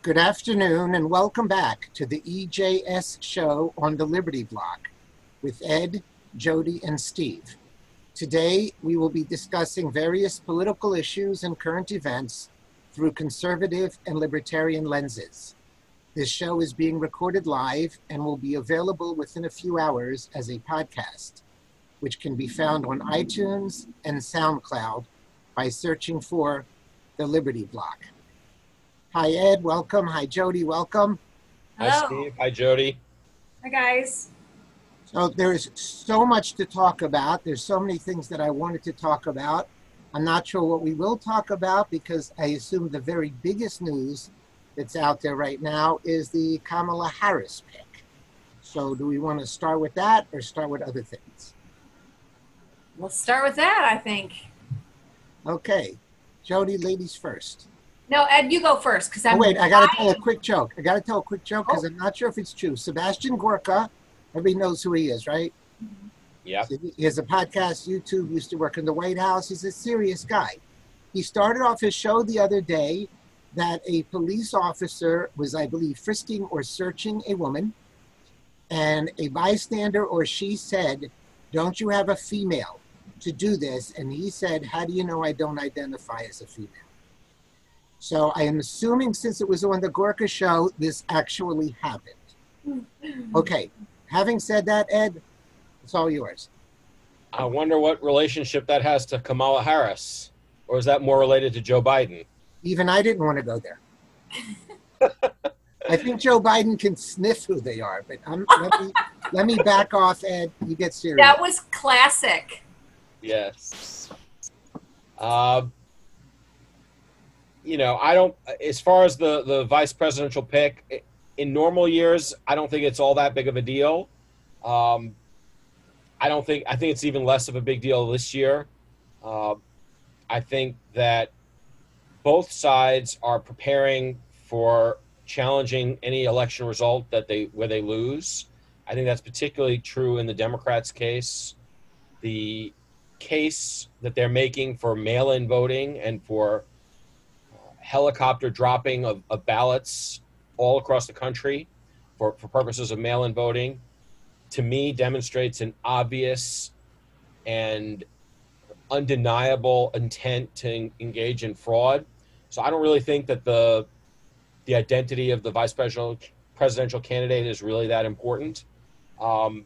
Good afternoon and welcome back to the EJS show on the Liberty Block with Ed, Jody, and Steve. Today, we will be discussing various political issues and current events through conservative and libertarian lenses. This show is being recorded live and will be available within a few hours as a podcast, which can be found on iTunes and SoundCloud by searching for the Liberty Block. Hi, Ed. Welcome. Hi, Jody. Welcome. Hi, Hello. Steve. Hi, Jody. Hi, guys. So there is so much to talk about. There's so many things that I wanted to talk about. I'm not sure what we will talk about because I assume the very biggest news that's out there right now is the Kamala Harris pick. So do we want to start with that or start with other things? We'll start with that, I think. Okay. Jody, ladies first. No, Ed, you go first because Oh, I'm. wait, I got to tell a quick joke. I got to tell a quick joke because Oh. I'm not sure if it's true. Sebastian Gorka, everybody knows who he is, right? Mm-hmm. Yeah. He has a podcast, YouTube, used to work in the White House. He's a serious guy. He started off his show the other day that a police officer was, I believe, frisking or searching a woman, and a bystander or she said, Don't you have a female to do this? And he said, How do you know I don't identify as a female? So I am assuming since it was on the Gorka show, this actually happened. Okay. Having said that, Ed, it's all yours. I wonder what relationship that has to Kamala Harris, or is that more related to Joe Biden? Even I didn't want to go there. I think Joe Biden can sniff who they are, but I'm, let, me, let me back off, Ed. You get serious. That was classic. Yes. Um, you know, I don't. As far as the the vice presidential pick, in normal years, I don't think it's all that big of a deal. Um, I don't think. I think it's even less of a big deal this year. Uh, I think that both sides are preparing for challenging any election result that they where they lose. I think that's particularly true in the Democrats' case. The case that they're making for mail-in voting and for helicopter dropping of, of ballots all across the country for, for purposes of mail-in voting to me demonstrates an obvious and undeniable intent to en- engage in fraud. So i don't really think that the the identity of the vice presidential presidential candidate is really that important. Um,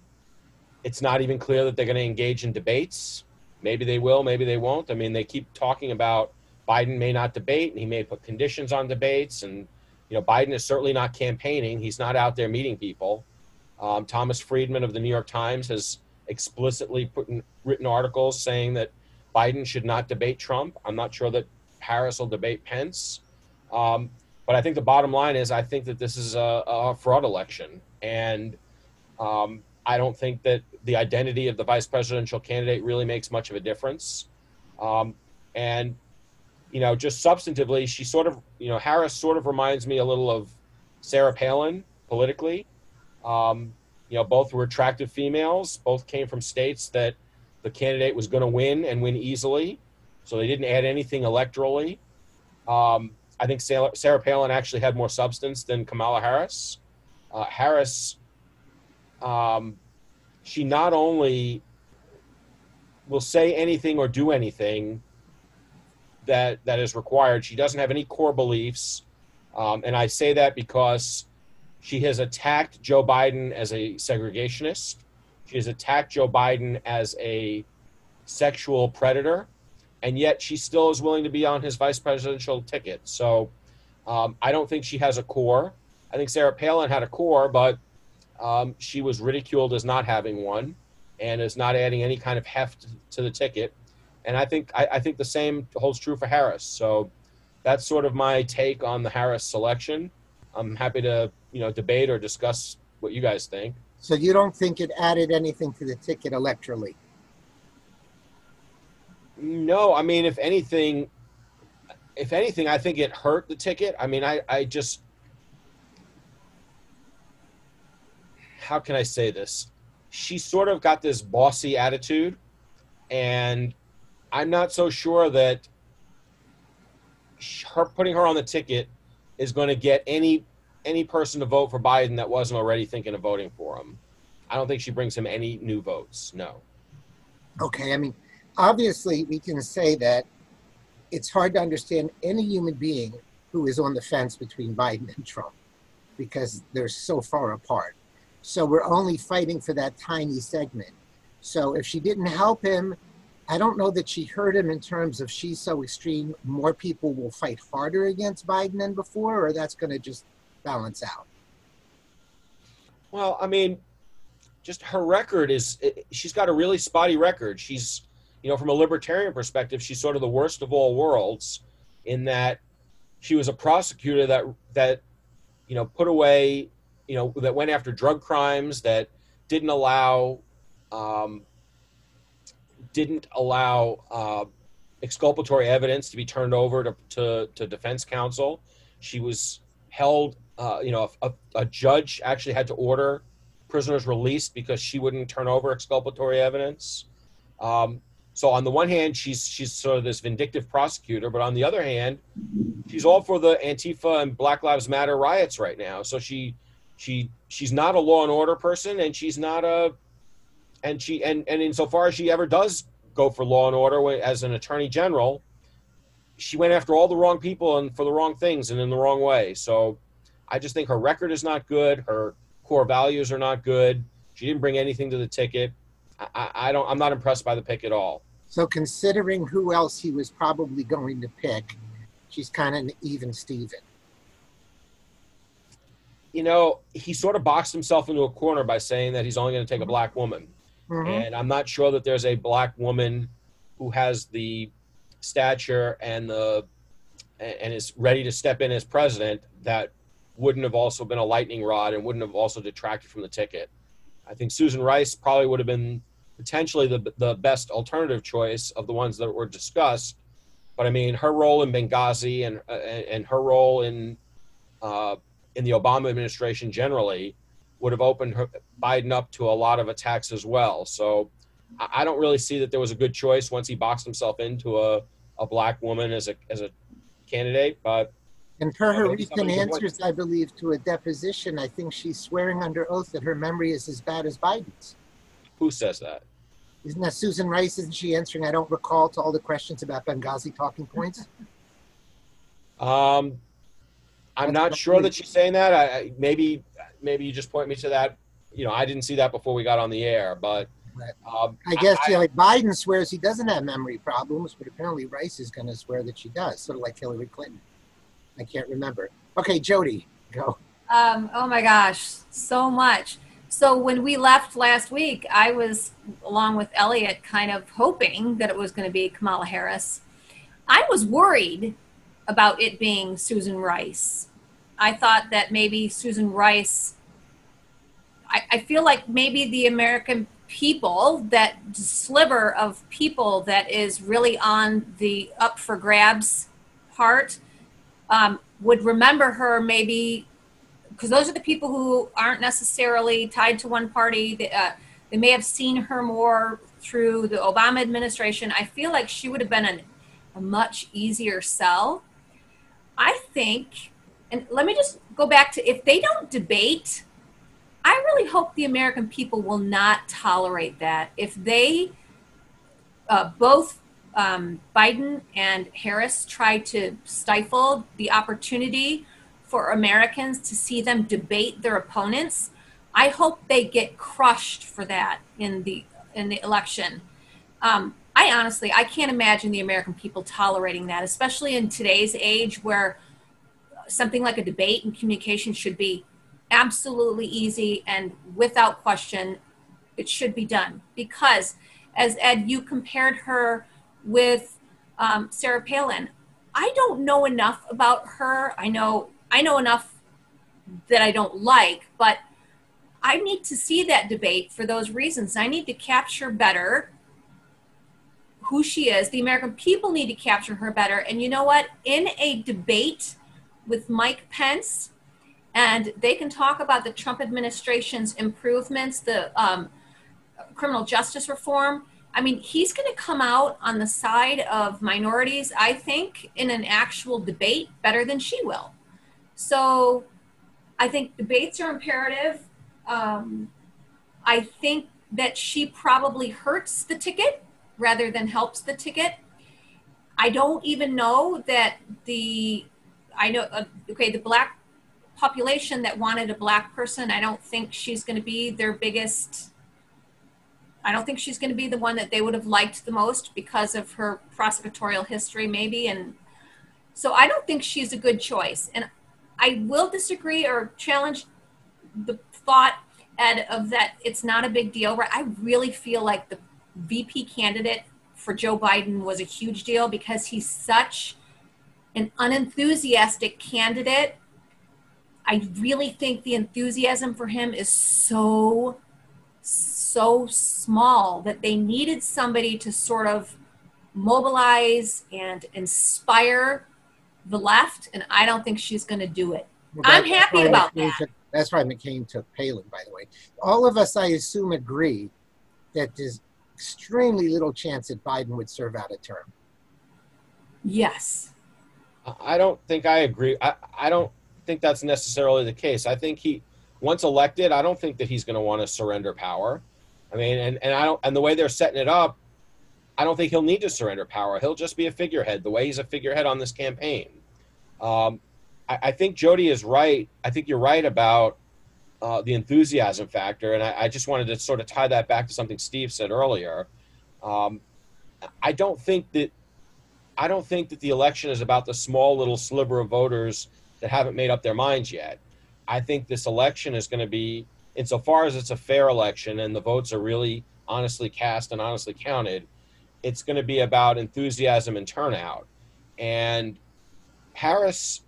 it's not even clear that they're going to engage in debates. Maybe they will maybe they won't. I mean they keep talking about biden may not debate and he may put conditions on debates and you know biden is certainly not campaigning. He's not out there meeting people. Um, thomas friedman of the new york times has explicitly put in, written articles saying that biden should not debate trump. I'm not sure that harris will debate pence. Um, but i think the bottom line is i think that this is a, a fraud election. And um, I don't think that the identity of the vice presidential candidate really makes much of a difference. Um, and, you know, just substantively, she sort of, you know, Harris sort of reminds me a little of Sarah Palin politically. Um, you know, both were attractive females, both came from states that the candidate was going to win and win easily. So they didn't add anything electorally. Um, I think Sarah, Palin actually had more substance than Kamala Harris. Uh, Harris um, she not only will say anything or do anything that that is required. She doesn't have any core beliefs, um, and I say that because she has attacked Joe Biden as a segregationist. She has attacked Joe Biden as a sexual predator, and yet she still is willing to be on his vice presidential ticket. So um, I don't think she has a core. I think Sarah Palin had a core, but um, she was ridiculed as not having one and is not adding any kind of heft to the ticket. And I think I, I think the same holds true for Harris. So that's sort of my take on the Harris selection. I'm happy to you know debate or discuss what you guys think. So you don't think it added anything to the ticket electorally? No, I mean if anything, if anything, I think it hurt the ticket. I mean, I I just how can I say this? She sort of got this bossy attitude, and I'm not so sure that her putting her on the ticket is going to get any any person to vote for Biden that wasn't already thinking of voting for him. I don't think she brings him any new votes. No. Okay, I mean, obviously, we can say that it's hard to understand any human being who is on the fence between Biden and Trump because they're so far apart. So we're only fighting for that tiny segment. So if she didn't help him, I don't know that she heard him in terms of she's so extreme, more people will fight harder against Biden than before, or that's going to just balance out. Well, I mean, just her record is she's got a really spotty record. She's, you know, from a libertarian perspective, she's sort of the worst of all worlds in that she was a prosecutor that that you know put away, you know, that went after drug crimes that didn't allow um, didn't allow uh, exculpatory evidence to be turned over to, to, to defense counsel. She was held, uh, you know, a, a, judge actually had to order prisoners released because she wouldn't turn over exculpatory evidence. Um, so on the one hand, she's she's sort of this vindictive prosecutor, but on the other hand, she's all for the Antifa and Black Lives Matter riots right now. So she she she's not a law and order person, and she's not a and she and and insofar as she ever does go for law and order as an attorney general, she went after all the wrong people and for the wrong things and in the wrong way. So I just think her record is not good. Her core values are not good. She didn't bring anything to the ticket. I, I don't. I'm not impressed by the pick at all. So considering who else he was probably going to pick, she's kind of an even Steven. You know, he sort of boxed himself into a corner by saying that he's only going to take a mm-hmm. black woman. Mm-hmm. And I'm not sure that there's a black woman who has the stature and the and is ready to step in as president that wouldn't have also been a lightning rod and wouldn't have also detracted from the ticket. I think Susan Rice probably would have been potentially the the best alternative choice of the ones that were discussed. But I mean, her role in Benghazi and uh, and her role in uh, in the Obama administration generally would have opened Biden up to a lot of attacks as well. So I don't really see that there was a good choice once he boxed himself into a, a black woman as a as a candidate. But and per her recent answers, I believe, to a deposition, I think she's swearing under oath that her memory is as bad as Biden's. Who says that? Isn't that Susan Rice? Isn't she answering? I don't recall to all the questions about Benghazi talking points. Um, I'm That's not sure that she's saying that. I, I maybe maybe you just point me to that. You know, I didn't see that before we got on the air, but um, I guess I, yeah, like Biden swears he doesn't have memory problems, but apparently Rice is going to swear that she does, sort of like Hillary Clinton. I can't remember. Okay, Jody, go. Um, oh my gosh, so much. So when we left last week, I was along with Elliot, kind of hoping that it was going to be Kamala Harris. I was worried about it being Susan Rice I thought that maybe Susan Rice, I, I feel like maybe the American people, that sliver of people that is really on the up for grabs part, um, would remember her maybe because those are the people who aren't necessarily tied to one party. They, uh, they may have seen her more through the Obama administration. I feel like she would have been an, a much easier sell. I think and let me just go back to if they don't debate, I really hope the American people will not tolerate that. If they, uh, both um, Biden and Harris, try to stifle the opportunity for Americans to see them debate their opponents, I hope they get crushed for that in the in the election. Um, I honestly, I can't imagine the American people tolerating that, especially in today's age where something like a debate and communication should be absolutely easy and without question it should be done. Because as ed you compared her with um, sarah palin. I don't know enough about her. I know i know enough that i don't like but i need to see that debate for those reasons. I need to capture better who she is. The american people need to capture her better. And you know what? In a debate with Mike Pence, and they can talk about the Trump administration's improvements, the um, criminal justice reform. I mean, he's going to come out on the side of minorities, I think, in an actual debate better than she will. So I think debates are imperative. Um, I think that she probably hurts the ticket rather than helps the ticket. I don't even know that the, I know, uh, okay, the black population that wanted a black person, I don't think she's going to be their biggest. I don't think she's going to be the one that they would have liked the most because of her prosecutorial history, maybe. And so I don't think she's a good choice. And I will disagree or challenge the thought, Ed, of that it's not a big deal. Right? I really feel like the VP candidate for Joe Biden was a huge deal because he's such an unenthusiastic candidate I really think the enthusiasm for him is so, so small that they needed somebody to sort of mobilize and inspire the left, and I don't think she's going to do it. Well, I'm happy about that. That's why McCain took Palin, by the way. All of us, I assume, agree that there's extremely little chance that Biden would serve out a term. Yes. I don't think I agree. I, I don't think that's necessarily the case. I think he, once elected, I don't think that he's going to want to surrender power. I mean, and, and I don't, and the way they're setting it up, I don't think he'll need to surrender power. He'll just be a figurehead, the way he's a figurehead on this campaign. Um, I, I think Jody is right. I think you're right about uh, the enthusiasm factor, and I, I, just wanted to sort of tie that back to something Steve said earlier. Um, I don't think that I don't think that the election is about the small little sliver of voters that haven't made up their minds yet. I think this election is going to be, insofar as it's a fair election and the votes are really honestly cast and honestly counted, it's going to be about enthusiasm and turnout. And Harris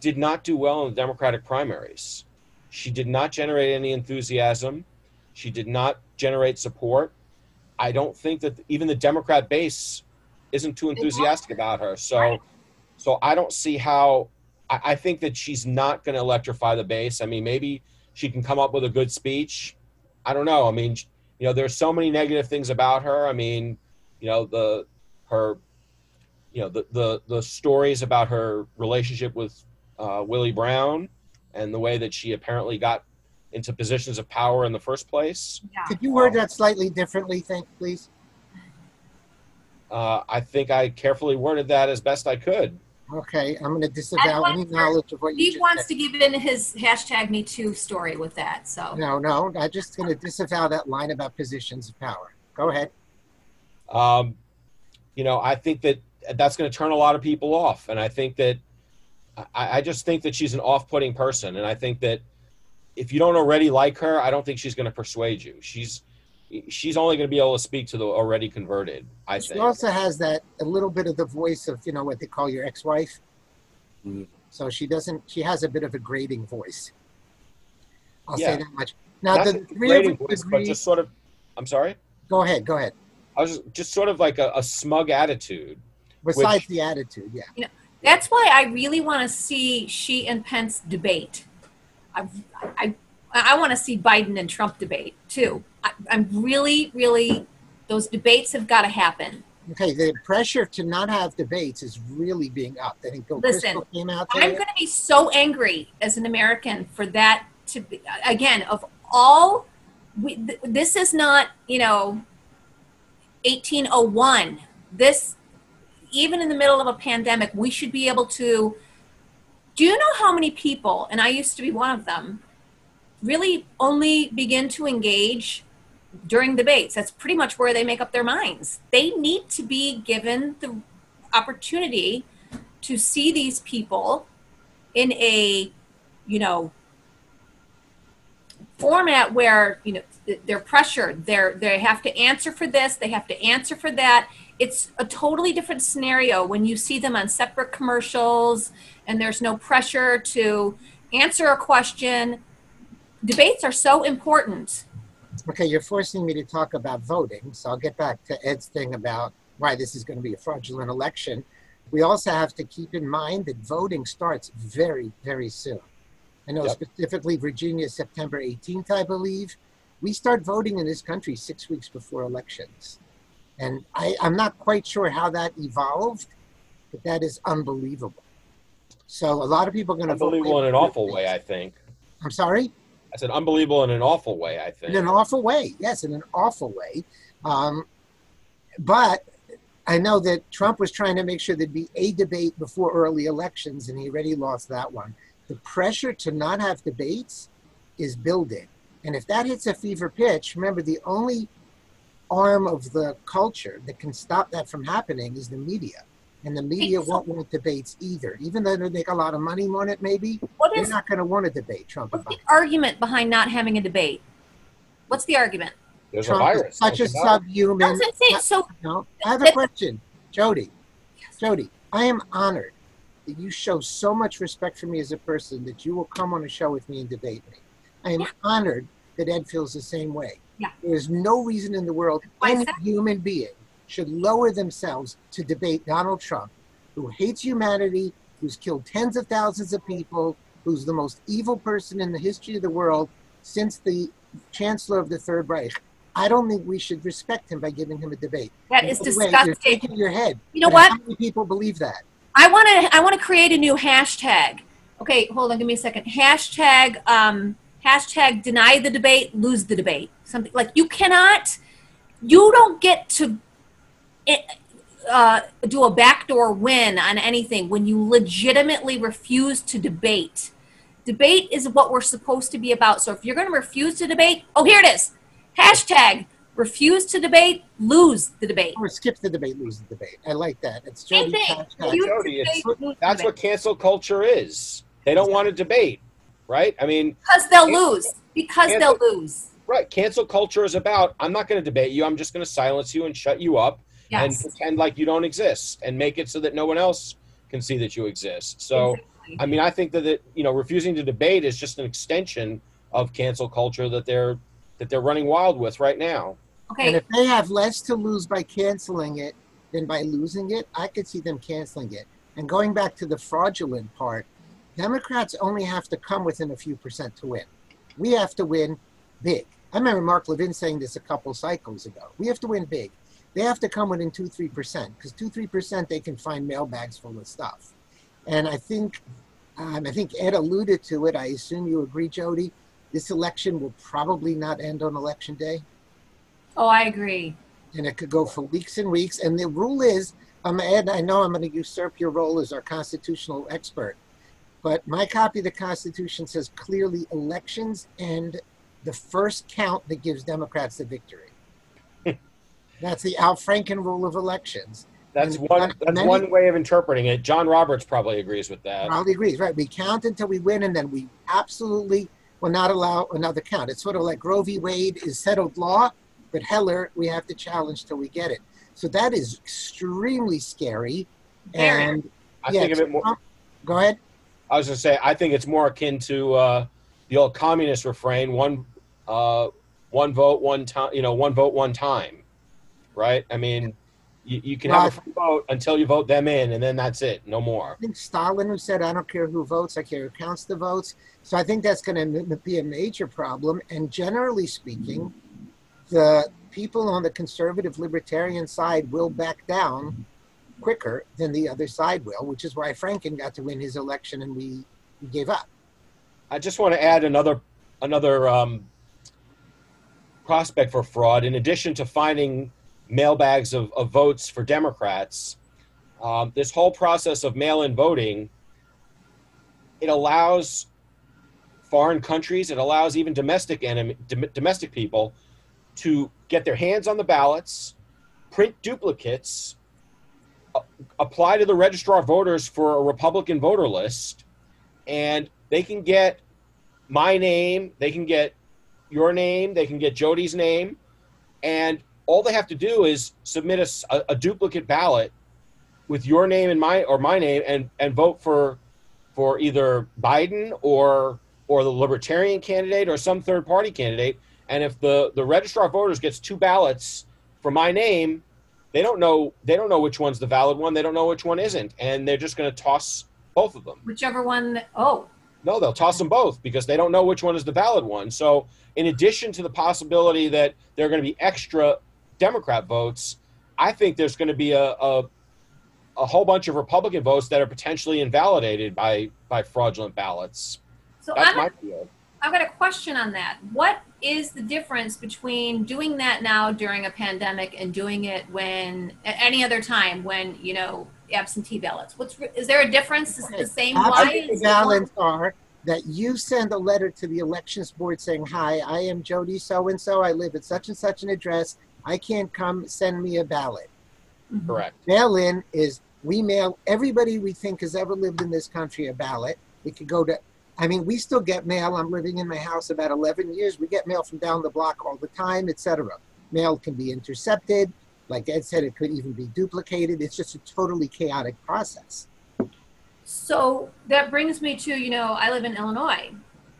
did not do well in the Democratic primaries. She did not generate any enthusiasm. She did not generate support. I don't think that even the Democrat base isn't too enthusiastic about her. So, so I don't see how. I, I think that she's not going to electrify the base. I mean, maybe she can come up with a good speech. I don't know. I mean, you know, there's so many negative things about her. I mean, you know, the her, you know, the the the stories about her relationship with uh, Willie Brown and the way that she apparently got into positions of power in the first place. Yeah. Could you word that slightly differently, think, please? Uh, I think I carefully worded that as best I could. Okay, I'm going to disavow any knowledge of what you Steve just wants said. to give in his hashtag Me Too story with that. So No, no, I'm just going to disavow that line about positions of power. Go ahead. Um, you know, I think that that's going to turn a lot of people off, and I think that I, I just think that she's an off-putting person, and I think that if you don't already like her, I don't think she's going to persuade you. She's she's only going to be able to speak to the already converted. I think She think. also has that a little bit of the voice of you know what they call your ex-wife. Mhm. So she doesn't. She has a bit of a grating voice. I'll Yeah. say that much. Now Not the the three grating of you voice, but just sort of. I'm sorry. Go ahead. Go ahead. I was just, just sort of like a, a smug attitude. Besides Which- the attitude, yeah. You know, that's why I really want to see she and Pence debate. I, I, I want to see Biden and Trump debate too. I, I'm really, really, those debates have got to happen. Okay, the pressure to not have debates is really being up. I think Bill Listen, Kristol came out I'm going to be so angry as an American for that to be, again, of all, we, th- this is not, you know, 1801. This, even in the middle of a pandemic, we should be able to. Do you know how many people, and I used to be one of them, really only begin to engage during debates? That's pretty much where they make up their minds. They need to be given the opportunity to see these people in a you know format where you know they're pressured they're they have to answer for this they have to answer for that it's a totally different scenario when you see them on separate commercials and there's no pressure to answer a question debates are so important Okay, you're forcing me to talk about voting, so I'll get back to Ed's thing about why this is going to be a fraudulent election. We also have to keep in mind that voting starts very, very soon. I know Yep. specifically Virginia, September 18th, I believe. We start voting in this country six weeks before elections. And I, I'm not quite sure how that evolved, but that is unbelievable. So a lot of people are going to vote. Unbelievable in an awful way, I think. I'm sorry? I said unbelievable in an awful way, I think. In an awful way. Yes, in an awful way. Um, but I know that Trump was trying to make sure there'd be a debate before early elections, and he already lost that one. The pressure to not have debates is building. And if that hits a fever pitch, remember the only arm of the culture that can stop that from happening is the media. And the media so- won't want debates either. Even though they make a lot of money on it, maybe, What they're is not going to want to debate Trump what's about the argument behind not having a debate? What's the argument? There's Trump a is virus. such a Don't you know? subhuman. I was so No, I have a That- question, Jody. Jody, I am honored that you show so much respect for me as a person that you will come on a show with me and debate me. I am Yeah. honored that Ed feels the same way. Yeah. There's no reason in the world why any human being should lower themselves to debate Donald Trump, who hates humanity, who's killed tens of thousands of people, who's the most evil person in the history of the world since the Chancellor of the Third Reich. I don't think we should respect him by giving him a debate. that is the way, You're disgusting. shaking your head. You know what? How many people believe that? I want to I want to create a new hashtag. Okay, hold on, give me a second. Hashtag um hashtag deny the debate, lose the debate. Something like you cannot you don't get to uh, do a backdoor win on anything when you legitimately refuse to debate. Debate is what we're supposed to be about. So if you're going to refuse to debate, oh, here it is. Hashtag refuse to debate, lose the debate. Or skip the debate, lose the debate. I like that. It's Same Jody thing. hashtag. Refuse to Jody, it's- debate, lose That's debate. what cancel culture is. They don't want to debate, right? I mean, Because they'll lose. Because Cancel- they'll lose. right. Cancel culture is about I'm not going to debate you. I'm just going to silence you and shut you up and pretend like you don't exist and make it so that no one else can see that you exist. So, Exactly. I mean, I think that it, you know, refusing to debate is just an extension of cancel culture that they're that they're running wild with right now. Okay. And if they have less to lose by canceling it than by losing it, I could see them canceling it. And going back to the fraudulent part, Democrats only have to come within a few percent to win. We have to win big. I remember Mark Levin saying this a couple cycles ago. We have to win big. They have to come within two, three percent because two, three percent they can find mailbags full of stuff. And I think, um, I think Ed alluded to it. I assume you agree, Jody. This election will probably not end on election day Oh, I agree. and it could go for weeks and weeks. And the rule is, um, Ed, I know I'm going to usurp your role as our constitutional expert, but my copy of the Constitution says clearly elections and the first count that gives Democrats the victory. That's the Al Franken rule of elections. That's And one. That's many- one way of interpreting it. John Roberts probably agrees with that. Probably agrees, right? We count until we win, and then we absolutely will not allow another count. It's sort of like Roe v. Wade is settled law, but Heller, we have to challenge till we get it. So that is extremely scary. Very. And I yeah, think of it more. Go ahead. I was going to say, I think it's more akin to uh, the old communist refrain: one, uh, one vote, one time. You know, one vote, one time. Right? I mean, you, you can have a free vote until you vote them in, and then that's it. No more. I think Stalin who said, I don't care who votes, I care who counts the votes. So I think that's going to be a major problem. And generally speaking, the people on the conservative libertarian side will back down quicker than the other side will, which is why Franken got to win his election and we, we gave up. I just want to add another another um, prospect for fraud. In addition to finding mailbags of, of votes for Democrats, um, this whole process of mail-in voting it allows foreign countries, it allows even domestic enemy, dom- domestic people to get their hands on the ballots, print duplicates, apply to the registrar voters for a Republican voter list, and they can get my name, they can get your name, they can get Jody's name, and all they have to do is submit a duplicate ballot with your name and my or my name, and and vote for for either Biden or or the Libertarian candidate or some third party candidate. And if the the registrar of voters gets two ballots for my name, they don't know they don't know which one's the valid one. They don't know which one isn't, and they're just going to toss both of them. Whichever one. Oh, No, they'll toss them both because they don't know which one is the valid one. So, in addition to the possibility that there are going to be extra Democrat votes, I think there's going to be a, a a whole bunch of Republican votes that are potentially invalidated by by fraudulent ballots. So That's I'm, my feeling. I've got a question on that. What is the difference between doing that now during a pandemic and doing it when at any other time when you know absentee ballots? What's is there a difference? Is it the same? Why Absentee is it ballots are that you send a letter to the elections board saying, hi, I am Jody so-and-so. I live at such and such an address. I can't come, send me a ballot. Mhm. Correct. Mail-in is we mail everybody we think has ever lived in this country a ballot. We could go to, I mean, we still get mail. I'm living in my house about 11 years. We get mail from down the block all the time, etc. Mail can be intercepted. Like Ed said, it could even be duplicated. It's just a totally chaotic process. So that brings me to, you know, I live in Illinois.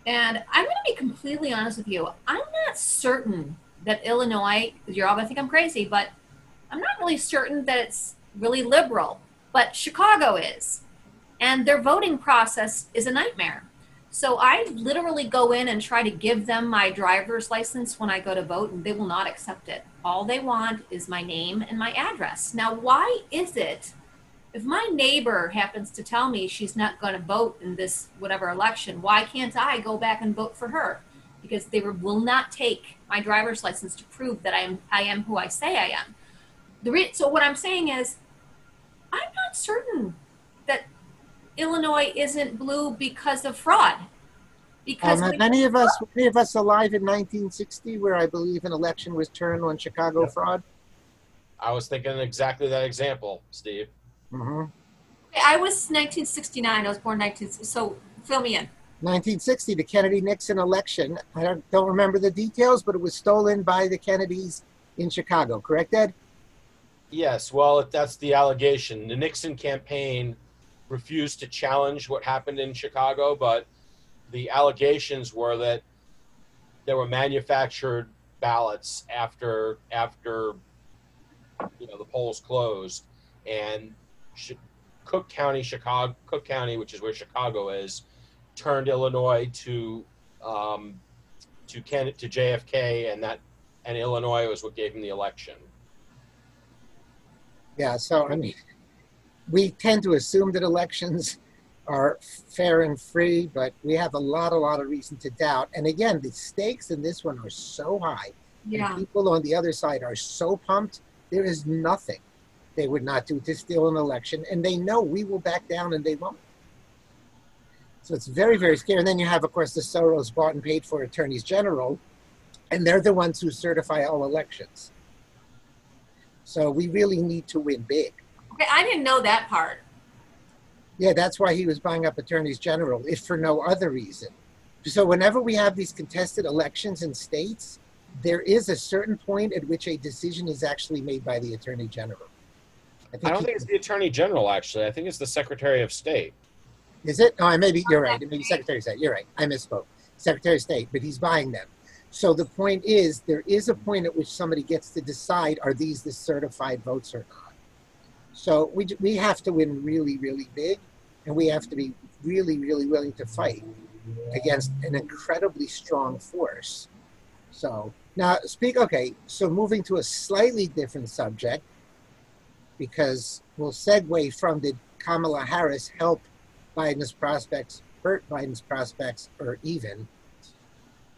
And I'm going to be completely honest with you. I'm not certain that Illinois, you're all going to think I'm crazy, but I'm not really certain that it's really liberal. But Chicago is. And their voting process is a nightmare. So I literally go in and try to give them my driver's license when I go to vote, and they will not accept it. All they want is my name and my address. Now, why is it if my neighbor happens to tell me she's not going to vote in this whatever election, why can't I go back and vote for her? Because they will not take my driver's license to prove that I am I am who I say I am. The re- so what I'm saying is, I'm not certain that Illinois isn't blue because of fraud. Because Um, many of us, were any of us alive in 1960, where I believe an election was turned on Chicago Yep. fraud? I was thinking exactly that example, Steve. hmm I was 1969. I was born 19. So fill me in. 1960, the Kennedy-Nixon election. I don't, don't remember the details, but it was stolen by the Kennedys in Chicago. Correct, Ed? Yes, well, that's the allegation. The Nixon campaign refused to challenge what happened in Chicago, but the allegations were that there were manufactured ballots after after you know the polls closed, and Cook County, Chicago, Cook County, which is where Chicago is, turned Illinois to um, to Ken, to JFK, and that and Illinois was what gave him the election. Yeah. So I mean, we tend to assume that elections are fair and free, but we have a lot, a lot of reason to doubt. And again, the stakes in this one are so high. And people on the other side are so pumped. There is nothing they would not do to steal an election, and they know we will back down, and they won't. So it's very, very scary. And then you have, of course, the Soros bought and paid for attorneys general, and they're the ones who certify all elections. So we really need to win big. Okay, I didn't know that part. Yeah, that's why he was buying up attorneys general, if for no other reason. So whenever we have these contested elections in states, there is a certain point at which a decision is actually made by the attorney general. I don't he- think it's the Attorney General, actually. I think it's the Secretary of State. Is it? No, maybe you're right. Maybe Secretary of State. You're right. I misspoke. Secretary of State, but he's buying them. So the point is, there is a point at which somebody gets to decide: are these the certified votes or not? So we we have to win really, really big, and we have to be really, really willing to fight against an incredibly strong force. So now, speak. Okay, so moving to a slightly different subject, because we'll segue from did Kamala Harris help Biden's prospects, hurt Biden's prospects, or even.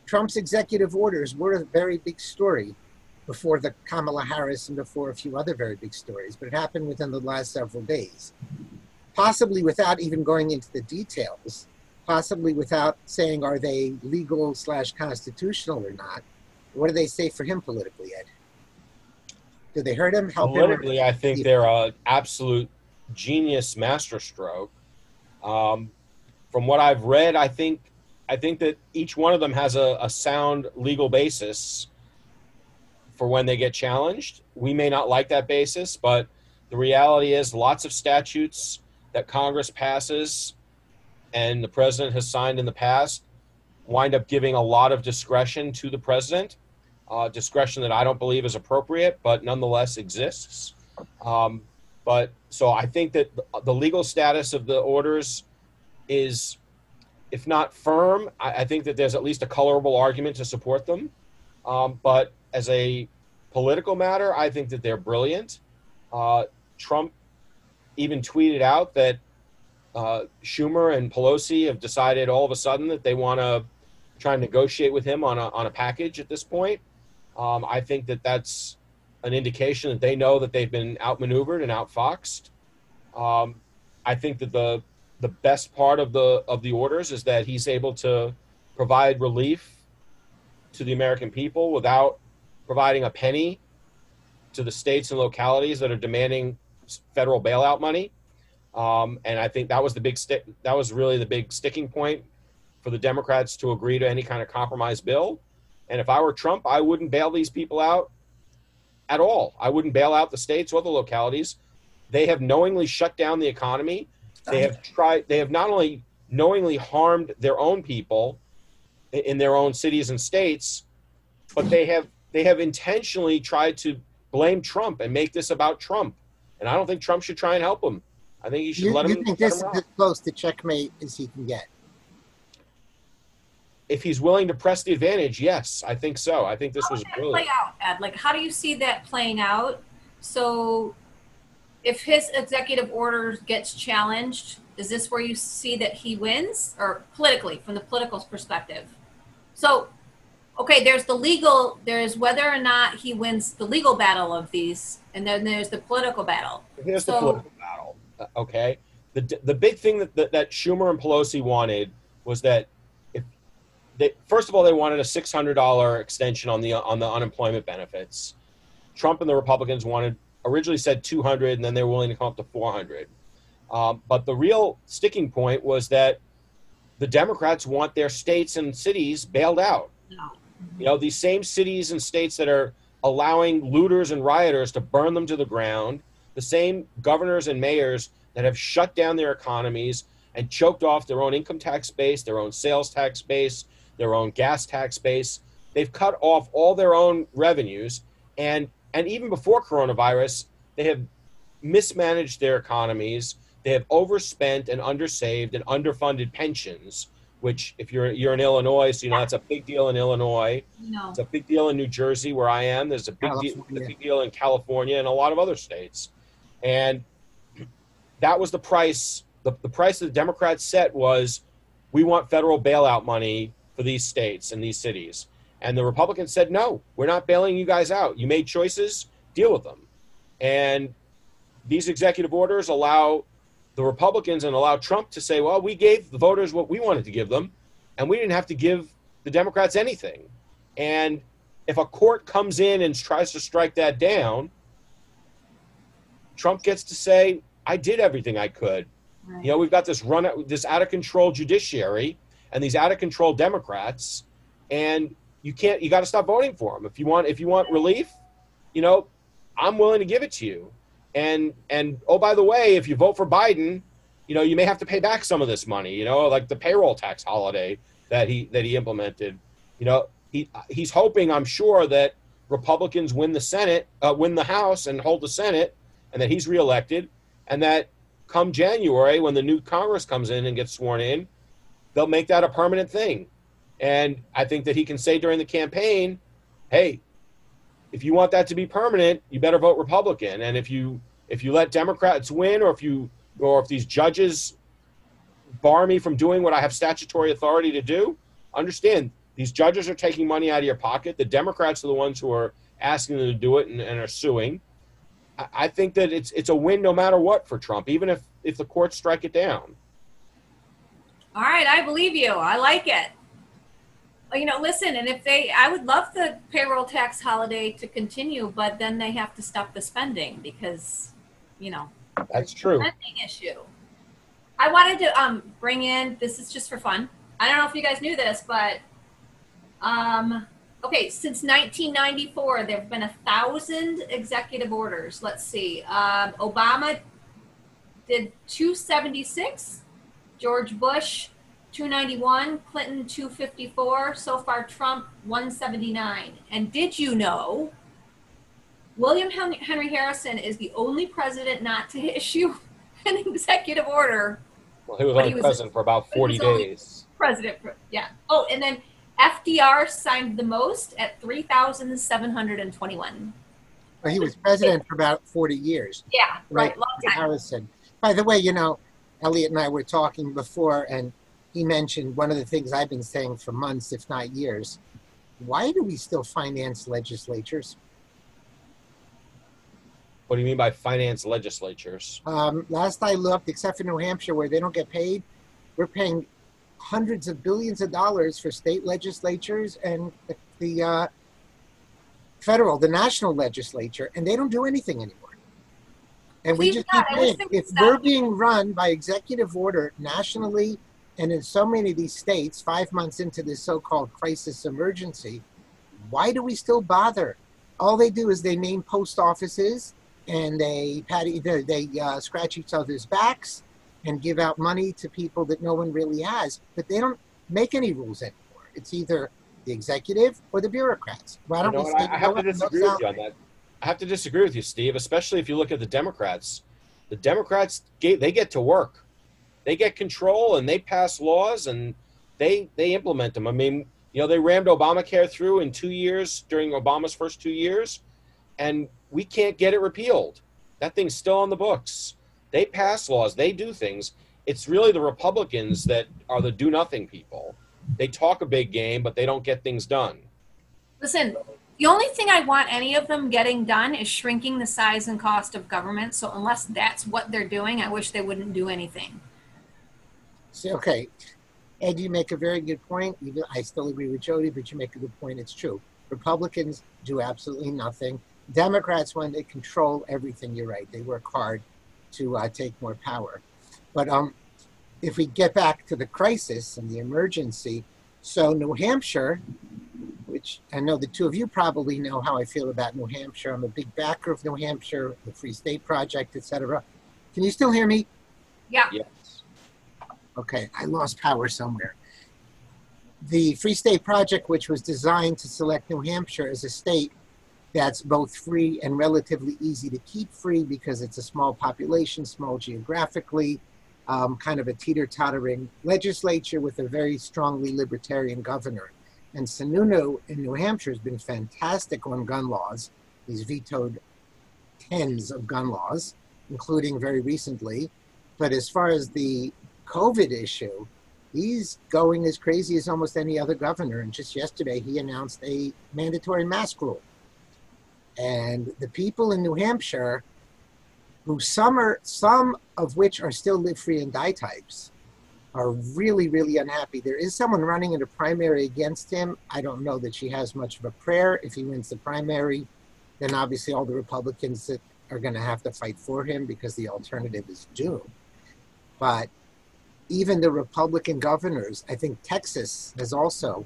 Trump's executive orders were a very big story before the Kamala Harris and before a few other very big stories, but it happened within the last several days. Possibly without even going into the details, possibly without saying are they legal slash constitutional or not. What do they say for him politically, Ed? Do they hurt him? Help him? Politically, I think they're an absolute genius masterstroke. Um, from what I've read, I think I think that each one of them has a, a sound legal basis for when they get challenged. We may not like that basis, but the reality is lots of statutes that Congress passes and the president has signed in the past wind up giving a lot of discretion to the president, uh, discretion that I don't believe is appropriate, but nonetheless exists. Um, but so I think that the legal status of the orders is, if not firm, I, I think that there's at least a colorable argument to support them. Um, but as a political matter, I think that they're brilliant. Uh, Trump even tweeted out that uh, Schumer and Pelosi have decided all of a sudden that they want to try and negotiate with him on a, on a package at this point. Um, I think that that's an indication that they know that they've been outmaneuvered and outfoxed. Um, I think that the the best part of the of the orders is that he's able to provide relief to the American people without providing a penny to the states and localities that are demanding federal bailout money. Um, and I think that was the big stick. That was really the big sticking point for the Democrats to agree to any kind of compromise bill. And if I were Trump, I wouldn't bail these people out at all. I wouldn't bail out the states or the localities. They have knowingly shut down the economy. They have tried. They have not only knowingly harmed their own people in their own cities and states, but they have they have intentionally tried to blame Trump and make this about Trump. And I don't think Trump should try and help him. I think you should You, let you him. think let this is as close to checkmate as he can get? If he's willing to press the advantage, yes, I think so. I think this How was brilliant. play out, Ed? Like, how do you see that playing out? So, if his executive order gets challenged, is this where you see that he wins, or politically, from the political perspective? So, okay, there's the legal. There's whether or not he wins the legal battle of these, and then there's the political battle. Here's the political battle. uh, Okay, the the big thing that, that that Schumer and Pelosi wanted was that they first of all they wanted a six hundred dollar extension on the on the unemployment benefits. Trump and the Republicans wanted originally said two hundred, and then they were willing to come up to four hundred. Um, but the real sticking point was that the Democrats want their states and cities bailed out. No. You know, these same cities and states that are allowing looters and rioters to burn them to the ground, the same governors and mayors that have shut down their economies and choked off their own income tax base, their own sales tax base, their own gas tax base. They've cut off all their own revenues and and even before coronavirus, they have mismanaged their economies. They have overspent and undersaved and underfunded pensions, which if you're you're in Illinois, so you know that's a big deal in Illinois. No. It's a big deal in New Jersey, where I am. There's a big deal, a big deal in California and a lot of other states. And that was the price. The, the price that the Democrats set was we want federal bailout money for these states and these cities. And the Republicans said, no, we're not bailing you guys out. You made choices, deal with them. And these executive orders allow the Republicans and allow Trump to say, well, we gave the voters what we wanted to give them, and we didn't have to give the Democrats anything. And if a court comes in and tries to strike that down, Trump gets to say, I did everything I could. Right. You know, we've got this run, this out of control judiciary and these out of control Democrats, and you can't, you got to stop voting for them. If you want, if you want relief, you know, I'm willing to give it to you. And and oh, by the way, if you vote for Biden, you know, you may have to pay back some of this money. You know, like the payroll tax holiday that he that he implemented. You know, he he's hoping, I'm sure, that Republicans win the Senate, uh, win the House, and hold the Senate, and that he's reelected, and that come January when the new Congress comes in and gets sworn in, they'll make that a permanent thing. And I think that he can say during the campaign, "Hey, if you want that to be permanent, you better vote Republican. And if you if you let Democrats win, or if you or if these judges bar me from doing what I have statutory authority to do, understand these judges are taking money out of your pocket. The Democrats are the ones who are asking them to do it and, and are suing. I, I think that it's it's a win no matter what for Trump, even if if the courts strike it down. All right, I believe you. I like it. Well, You know, listen, and if they, I would love the payroll tax holiday to continue, but then they have to stop the spending because, you know, That's true. spending issue. I wanted to um bring in. This is just for fun. I don't know if you guys knew this, but um, okay, since 1994, there have been a thousand executive orders. Let's see. Um, Obama did 276. George Bush 291, Clinton 254, so far Trump 179. And did you know William Henry Harrison is the only president not to issue an executive order? Well, he was only he was- president for about forty was days. President, for- yeah. Oh, and then FDR signed the most at 3,721. Well, he was president for about 40 years. Yeah, right. Long time. Harrison. By the way, you know, Elliot and I were talking before, and he mentioned one of the things I've been saying for months, if not years. Why do we still finance legislatures? What do you mean by finance legislatures? Um, last I looked, except for New Hampshire, where they don't get paid, we're paying hundreds of billions of dollars for state legislatures and the, the uh, federal, the national legislature, and they don't do anything anymore. And we just God, keep I was paying. thinking If that. we're being run by executive order nationally and in so many of these states, five months into this so-called crisis emergency, why do we still bother? All they do is they name post offices and they pat e- they, they uh, scratch each other's backs and give out money to people that no one really has, but they don't make any rules anymore. It's either the executive or the bureaucrats. Why don't know we what, I, I have to disagree with you on that. I have to disagree with you, Steve. Especially if you look at the Democrats. The Democrats they get to work. They get control and they pass laws and they they implement them. I mean, you know, they rammed Obamacare through in two years during Obama's first two years, and we can't get it repealed. That thing's still on the books. They pass laws. They do things. It's really the Republicans that are the do nothing people. They talk a big game, but they don't get things done. Listen, the only thing I want any of them getting done is shrinking the size and cost of government. So unless that's what they're doing, I wish they wouldn't do anything. See, okay, Ed, you make a very good point. Even I still agree with Jody, but you make a good point. It's true. Republicans do absolutely nothing. Democrats, when they control everything, you're right. They work hard to uh, take more power. But um, if we get back to the crisis and the emergency, so New Hampshire, which I know the two of you probably know how I feel about New Hampshire. I'm a big backer of New Hampshire, the Free State Project, etc. Can you still hear me? Yeah. Yes. Okay, I lost power somewhere. The Free State Project, which was designed to select New Hampshire as a state that's both free and relatively easy to keep free because it's a small population, small geographically, um, kind of a teeter tottering legislature with a very strongly libertarian governor. And Sununu in New Hampshire has been fantastic on gun laws. He's vetoed tens of gun laws, including very recently. But as far as the COVID issue, he's going as crazy as almost any other governor. And just yesterday, he announced a mandatory mask rule. And the people in New Hampshire, who some are, some of which are still live free and die types, are really, really unhappy. There is someone running in a primary against him. I don't know that she has much of a prayer. If he wins the primary, then obviously all the Republicans that are going to have to fight for him because the alternative is doomed. But even the Republican governors, I think Texas has also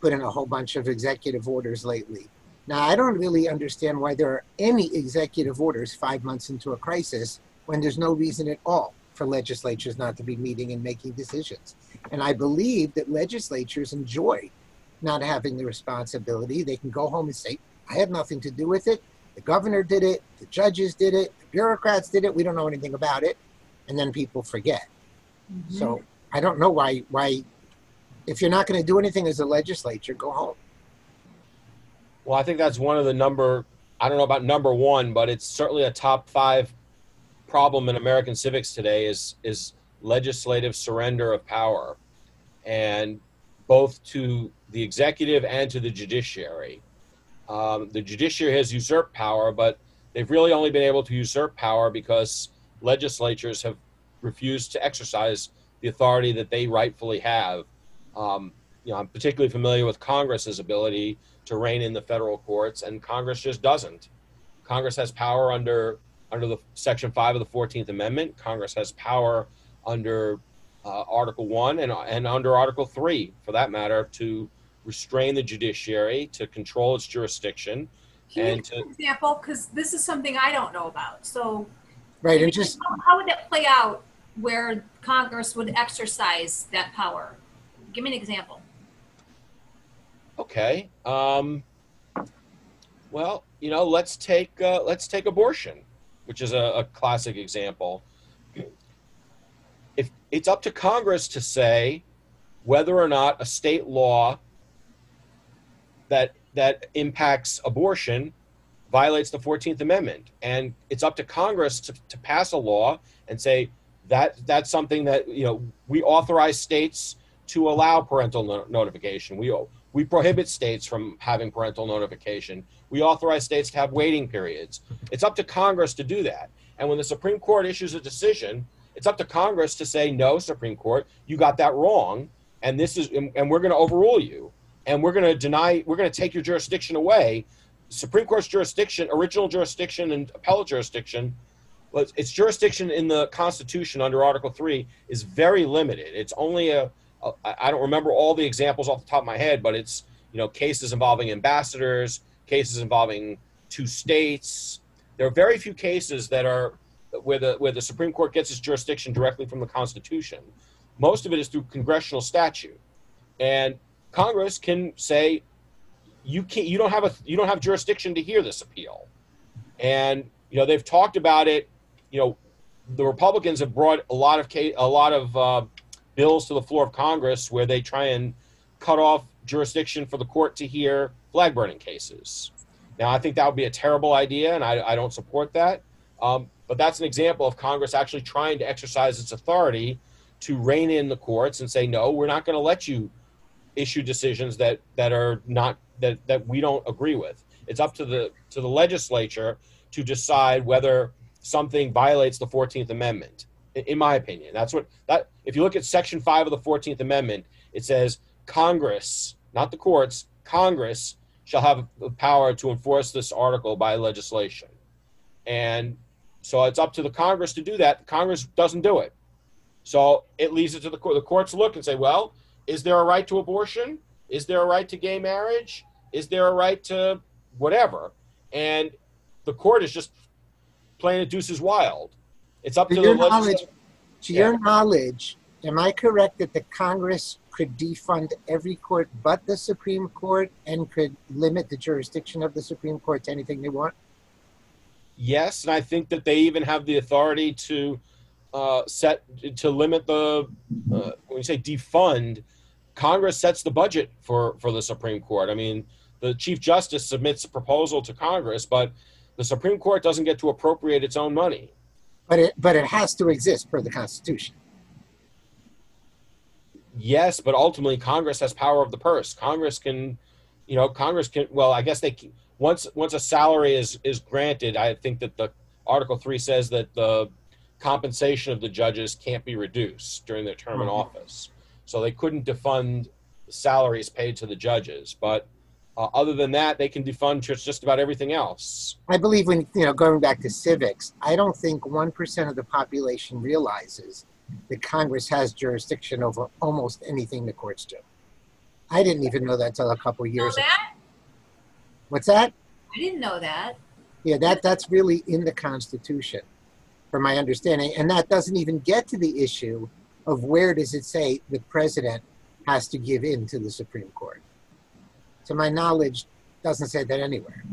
put in a whole bunch of executive orders lately. Now, I don't really understand why there are any executive orders five months into a crisis when there's no reason at all for legislatures not to be meeting and making decisions. And I believe that legislatures enjoy not having the responsibility. They can go home and say, I had nothing to do with it. The governor did it. The judges did it. The bureaucrats did it. We don't know anything about it. And then people forget. Mm-hmm. So I don't know why why if you're not going to do anything as a legislature, go home. Well, I think that's one of the number, I don't know about number one, but it's certainly a top five problem in American civics today is, is legislative surrender of power. And both to the executive and to the judiciary. Um, the judiciary has usurped power, but they've really only been able to usurp power because legislatures have refused to exercise the authority that they rightfully have. Um, you know, I'm particularly familiar with Congress's ability to rein in the federal courts, and Congress just doesn't. Congress has power under under the Section Five of the Fourteenth Amendment. Congress has power under uh, Article One and and under Article Three, for that matter, to restrain the judiciary, to control its jurisdiction, Can you and give to an example? Because this is something I don't know about. So, Right. And just how, how would that play out where Congress would exercise that power? Give me an example. Okay. Um, well, you know, let's take uh, let's take abortion, which is a, a classic example. If it's up to Congress to say whether or not a state law that that impacts abortion violates the 14th Amendment. And it's up to Congress to, to pass a law and say that that's something that, you know, we authorize states to allow parental no- notification. We, we prohibit states from having parental notification. We authorize states to have waiting periods. It's up to Congress to do that. And when the Supreme Court issues a decision, it's up to Congress to say, no, Supreme Court, you got that wrong. And this is, and we're going to overrule you. And we're going to deny, we're going to take your jurisdiction away Supreme Court's jurisdiction, original jurisdiction, and appellate jurisdiction, its jurisdiction in the Constitution under Article Three is very limited. It's only a I don't remember all the examples off the top of my head, but it's you know cases involving ambassadors, cases involving two states. There are very few cases that are where the where the Supreme Court gets its jurisdiction directly from the Constitution. Most of it is through congressional statute, and Congress can say you can't you don't have a you don't have jurisdiction to hear this appeal and you know they've talked about it you know the republicans have brought a lot of case, a lot of uh, bills to the floor of congress where they try and cut off jurisdiction for the court to hear flag burning cases now i think that would be a terrible idea and i, I don't support that um, but that's an example of congress actually trying to exercise its authority to rein in the courts and say no we're not going to let you issue decisions that that are not that that we don't agree with. It's up to the to the legislature to decide whether something violates the 14th Amendment. In, my opinion, that's what that. If you look at Section Five of the 14th Amendment, it says Congress, not the courts, Congress shall have the power to enforce this article by legislation. And so it's up to the Congress to do that. Congress doesn't do it. So it leaves it to the court. The courts look and say, well, is there a right to abortion? Is there a right to gay marriage? Is there a right to whatever? And the court is just playing a deuces wild. It's up to, to the knowledge. To yeah. your knowledge, am I correct that the Congress could defund every court but the Supreme Court and could limit the jurisdiction of the Supreme Court to anything they want? Yes, and I think that they even have the authority to uh, set to limit the uh, when you say defund. Congress sets the budget for for the Supreme Court. I mean, the Chief Justice submits a proposal to Congress, but the Supreme Court doesn't get to appropriate its own money. But it but it has to exist per the Constitution. Yes, but ultimately Congress has power of the purse. Congress can, you know, Congress can. Well, I guess they once once a salary is is granted. I think that the Article Three says that the compensation of the judges can't be reduced during their term mm-hmm. in office, so they couldn't defund salaries paid to the judges, but uh, other than that, they can defund just, just about everything else. I believe when, you know, going back to civics, I don't think 1% of the population realizes that Congress has jurisdiction over almost anything the courts do. I didn't even know that until a couple of years ago. What's that? I didn't know that. Yeah, that, that's really in the Constitution, from my understanding. And that doesn't even get to the issue of where does it say the president has to give in to the Supreme Court to my knowledge, doesn't say that anywhere.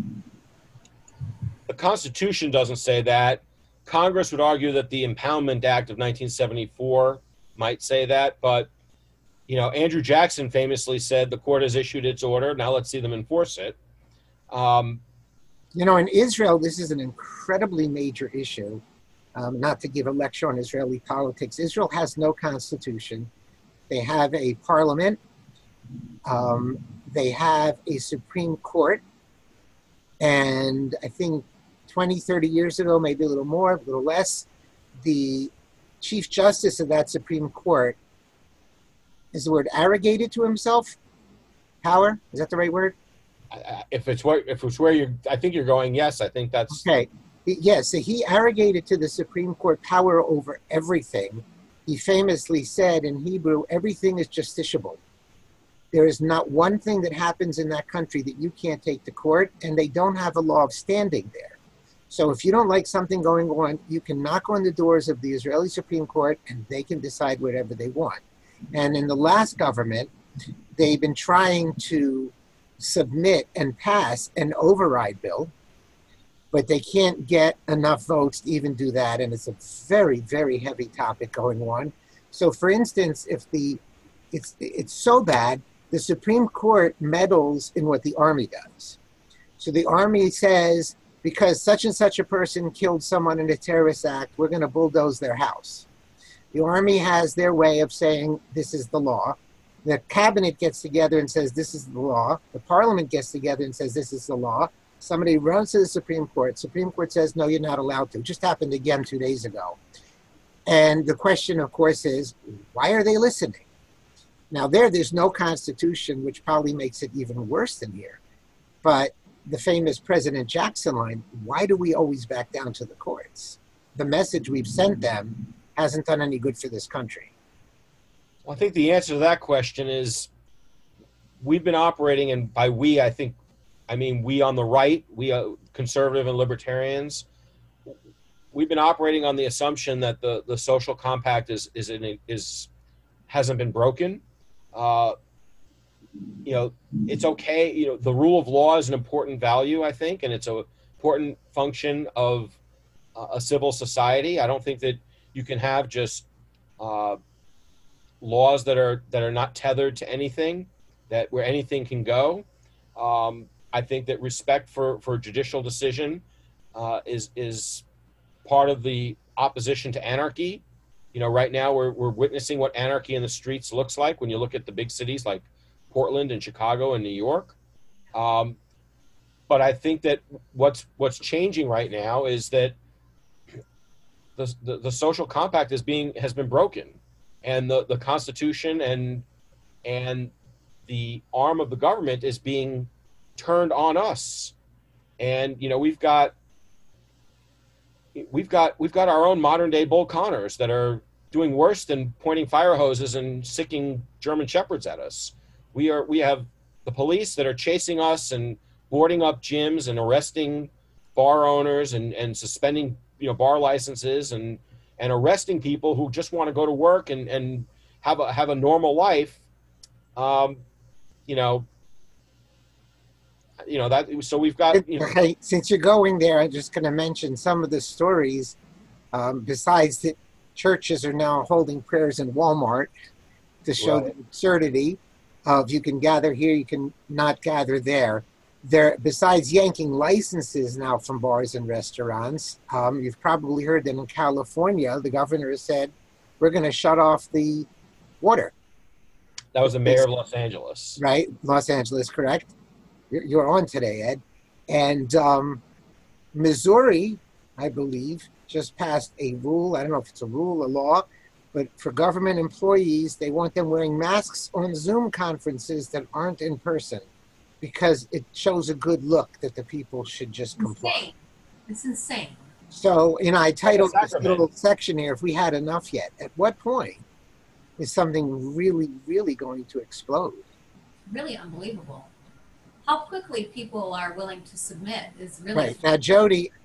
The Constitution doesn't say that. Congress would argue that the Impoundment Act of 1974 might say that, but you know, Andrew Jackson famously said the court has issued its order. Now let's see them enforce it. Um, you know, in Israel, this is an incredibly major issue. Um, not to give a lecture on Israeli politics, Israel has no constitution. They have a parliament. Um, they have a Supreme Court. And I think 20, 30 years ago, maybe a little more, a little less, the Chief Justice of that Supreme Court is the word arrogated to himself? Power? Is that the right word? if it's where if it's where you're, I think you're going. Yes, I think that's okay. Yes, so he arrogated to the Supreme Court power over everything. He famously said in Hebrew, "Everything is justiciable." There is not one thing that happens in that country that you can't take to court, and they don't have a law of standing there. So if you don't like something going on, you can knock on the doors of the Israeli Supreme Court and they can decide whatever they want. And in the last government, they've been trying to submit and pass an override bill, but they can't get enough votes to even do that. And it's a very, very heavy topic going on. So, for instance, if the it's it's so bad the Supreme Court meddles in what the Army does. So the Army says because such and such a person killed someone in a terrorist act, we're going to bulldoze their house. The army has their way of saying this is the law. The cabinet gets together and says this is the law. The parliament gets together and says this is the law. Somebody runs to the Supreme Court. Supreme Court says no, you're not allowed to. It Just happened again two days ago. And the question, of course, is why are they listening? Now there, there's no constitution, which probably makes it even worse than here. But the famous President Jackson line, why do we always back down to the courts? The message we've sent them hasn't done any good for this country. Well, I think the answer to that question is we've been operating, and by we, I think, I mean we on the right, we uh, conservative and libertarians. We've been operating on the assumption that the, the social compact is is is hasn't been broken. Uh, you know, it's okay. You know, the rule of law is an important value, I think, and it's an important function of uh, a civil society. I don't think that you can have just uh, laws that are that are not tethered to anything, that where anything can go. Um, I think that respect for for judicial decision uh, is is part of the opposition to anarchy. You know, right now we're we're witnessing what anarchy in the streets looks like when you look at the big cities like Portland and Chicago and New York. Um, but I think that what's what's changing right now is that the, the, the social compact is being has been broken, and the, the Constitution and and the arm of the government is being turned on us, and you know we've got we've got we've got our own modern day Bull Connors that are doing worse than pointing fire hoses and sicking German shepherds at us. We are we have the police that are chasing us and boarding up gyms and arresting bar owners and, and suspending you know bar licenses and and arresting people who just want to go to work and and have a have a normal life. Um, you know, you know that. So we've got you know. Hey, since you're going there, I'm just going to mention some of the stories. Um, besides that, churches are now holding prayers in Walmart to show Right. the absurdity of you can gather here, you can not gather there. There, besides yanking licenses now from bars and restaurants, um, you've probably heard that in California, the governor has said we're going to shut off the water. That was the mayor of Los Angeles. right? Los Angeles, correct? You're, you're on today, Ed. And um, Missouri, I believe, just passed a rule. I don't know if it's a rule or law, but for government employees, they want them wearing masks on Zoom conferences that aren't in person because it shows a good look that the people should just comply. Insane. It's insane. So, you know, I titled this little section here, if we had enough yet, at what point is something really, really going to explode? Really unbelievable. How quickly people are willing to submit is really Right. Now, Jody, scary.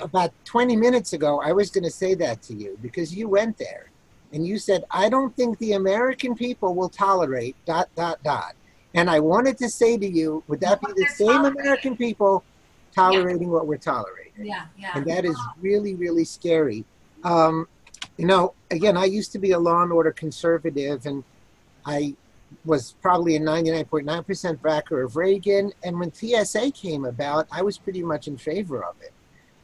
About 20 minutes ago, I was going to say that to you because you went there and you said, I don't think the American people will tolerate dot, dot, dot. And I wanted to say to you, would that be the same tolerating. American people tolerating what we're tolerating? Yeah, yeah. And that is really, really scary. Um, you know, again, I used to be a law and order conservative, and I was probably a 99.9% backer of Reagan. And when TSA came about, I was pretty much in favor of it.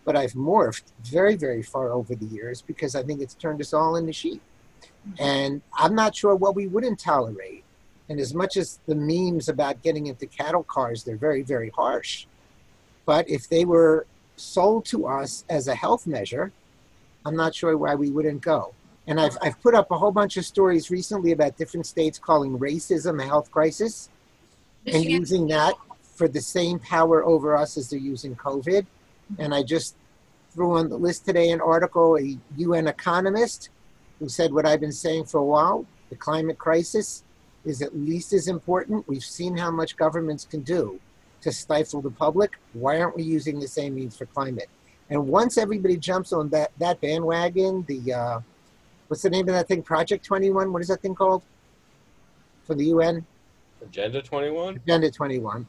But I've morphed very, very far over the years because I think it's turned us all into sheep. Mm-hmm. And I'm not sure what we wouldn't tolerate. And as much as the memes about getting into cattle cars, they're very, very harsh. But if they were sold to us as a health measure, I'm not sure why we wouldn't go. And I've, I've put up a whole bunch of stories recently about different states calling racism a health crisis and using that for the same power over us as they're using COVID. And I just threw on the list today an article, a UN economist who said what I've been saying for a while the climate crisis is at least as important. We've seen how much governments can do to stifle the public. Why aren't we using the same means for climate? And once everybody jumps on that, that bandwagon, the uh, what's the name of that thing? Project 21? What is that thing called? For the UN? Agenda 21? Agenda 21.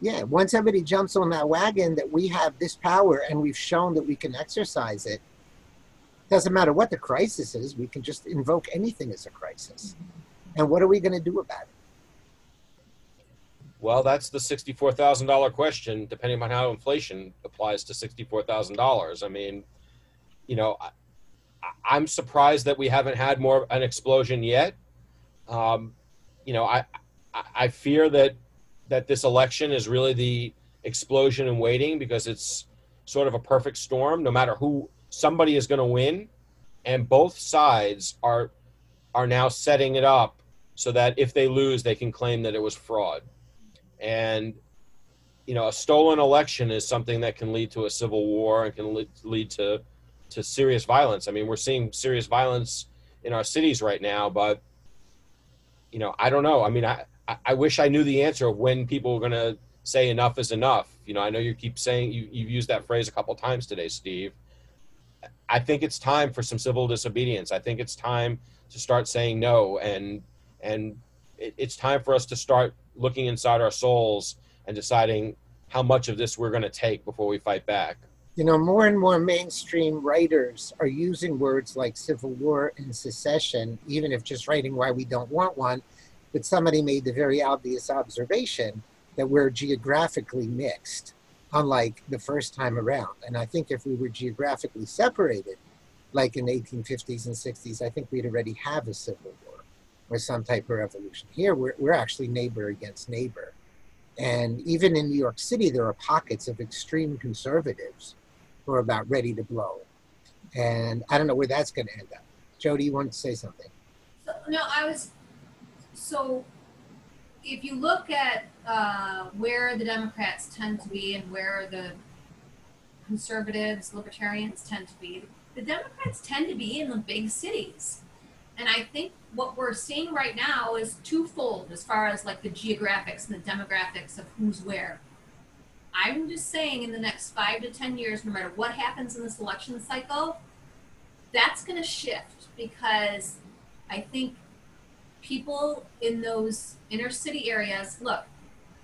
Yeah, once everybody jumps on that wagon that we have this power and we've shown that we can exercise it, doesn't matter what the crisis is, we can just invoke anything as a crisis. And what are we going to do about it? Well, that's the sixty-four thousand dollar question, depending on how inflation applies to sixty-four thousand dollars. I mean, you know, I, I- I'm surprised that we haven't had more an explosion yet. Um, you know, I, I I fear that that this election is really the explosion in waiting because it's sort of a perfect storm. No matter who somebody is going to win, and both sides are are now setting it up so that if they lose, they can claim that it was fraud. And you know, a stolen election is something that can lead to a civil war and can lead, to to serious violence. I mean, we're seeing serious violence in our cities right now, but you know, I don't know. I mean, I I- wish I knew the answer of when people are going to say enough is enough. You know, I know you keep saying you you've used that phrase a couple times today, Steve. I think it's time for some civil disobedience. I think it's time to start saying no, and and it, it's time for us to start looking inside our souls and deciding how much of this we're going to take before we fight back. You know, more and more mainstream writers are using words like civil war and secession, even if just writing why we don't want one. But somebody made the very obvious observation that we're geographically mixed, unlike the first time around. And I think if we were geographically separated, like in the 1850s and 60s, I think we'd already have a civil war or some type of revolution. Here, we're, we're actually neighbor against neighbor. And even in New York City, there are pockets of extreme conservatives who are about ready to blow. And I don't know where that's going to end up. Jody, you want to say something? No, I was. So, if you look at uh, where the Democrats tend to be and where the conservatives, libertarians tend to be, the Democrats tend to be in the big cities. And I think what we're seeing right now is twofold as far as like the geographics and the demographics of who's where. I'm just saying in the next five to 10 years, no matter what happens in this election cycle, that's going to shift because I think people in those inner city areas look,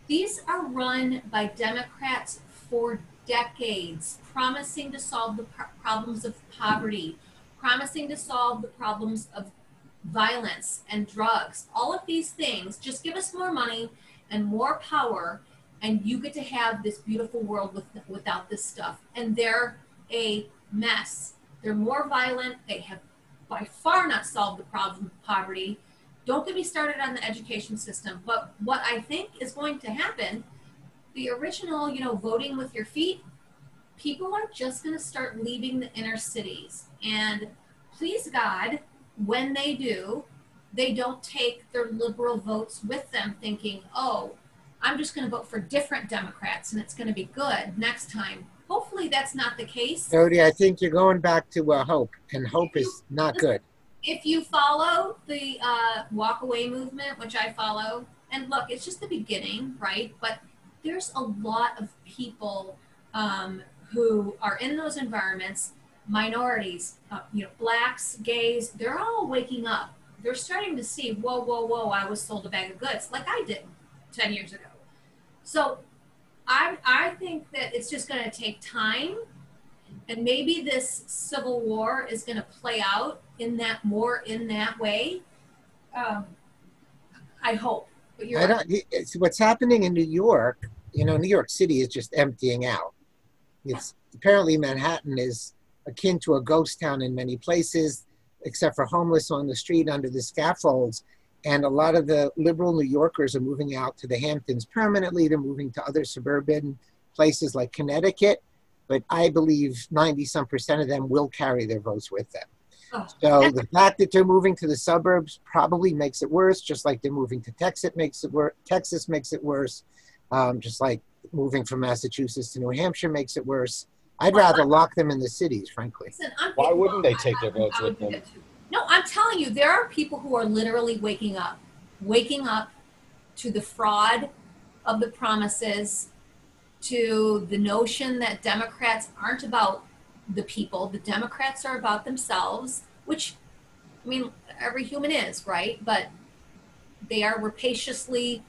these are run by Democrats for decades, promising to solve the pro- problems of poverty, promising to solve the problems of violence and drugs. All of these things, just give us more money and more power, and you get to have this beautiful world with, without this stuff. And they're a mess. They're more violent. They have by far not solved the problem of poverty. Don't get me started on the education system. But what I think is going to happen, the original, you know, voting with your feet, people are just going to start leaving the inner cities. And please God, when they do, they don't take their liberal votes with them thinking, oh, I'm just going to vote for different Democrats and it's going to be good next time. Hopefully that's not the case. Jody, I think you're going back to uh, hope, and hope is not good. If you follow the uh, walk away movement, which I follow, and look, it's just the beginning, right? But there's a lot of people um, who are in those environments, minorities, uh, you know, blacks, gays, they're all waking up. They're starting to see, whoa, whoa, whoa, I was sold a bag of goods, like I did 10 years ago. So I, I think that it's just going to take time and maybe this civil war is going to play out in that more in that way um, i hope but you're I don't. It's what's happening in New York. You know, New York City is just emptying out. It's apparently Manhattan is akin to a ghost town in many places, except for homeless on the street under the scaffolds. And a lot of the liberal New Yorkers are moving out to the Hamptons permanently. They're moving to other suburban places like Connecticut. But I believe 90 some percent of them will carry their votes with them. So the fact that they're moving to the suburbs probably makes it worse, just like they're moving to Texas makes it worse. Texas makes it worse, um, just like moving from Massachusetts to New Hampshire makes it worse. I'd rather lock them in the cities, frankly. listen, I'm Why well, wouldn't they I- take their votes I would with them? no i'm telling you there are people who are literally waking up waking up to the fraud of the promises to the notion that democrats aren't about the people. The democrats are about themselves which i mean every human is right? But they are rapaciously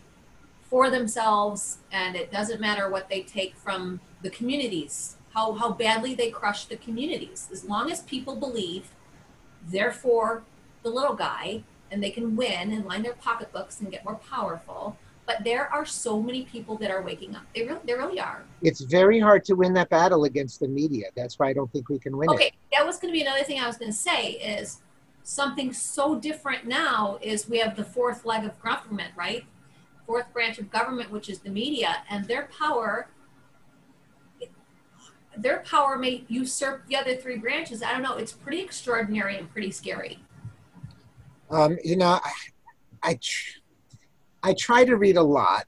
for themselves and it doesn't matter what they take from the communities. How, how badly they crush the communities. As long as people believe they're for the little guy and they can win and line their pocketbooks and get more powerful but there are so many people that are waking up. They really, they really are. It's very hard to win that battle against the media. That's why I don't think we can win it. Okay, that was going to be another thing I was going to say is something so different now is we have the fourth leg of government, right? Fourth branch of government, which is the media, and their power. Their power may usurp the other three branches. I don't know. It's pretty extraordinary and pretty scary. Um, you know, I, I, tr- I try to read a lot.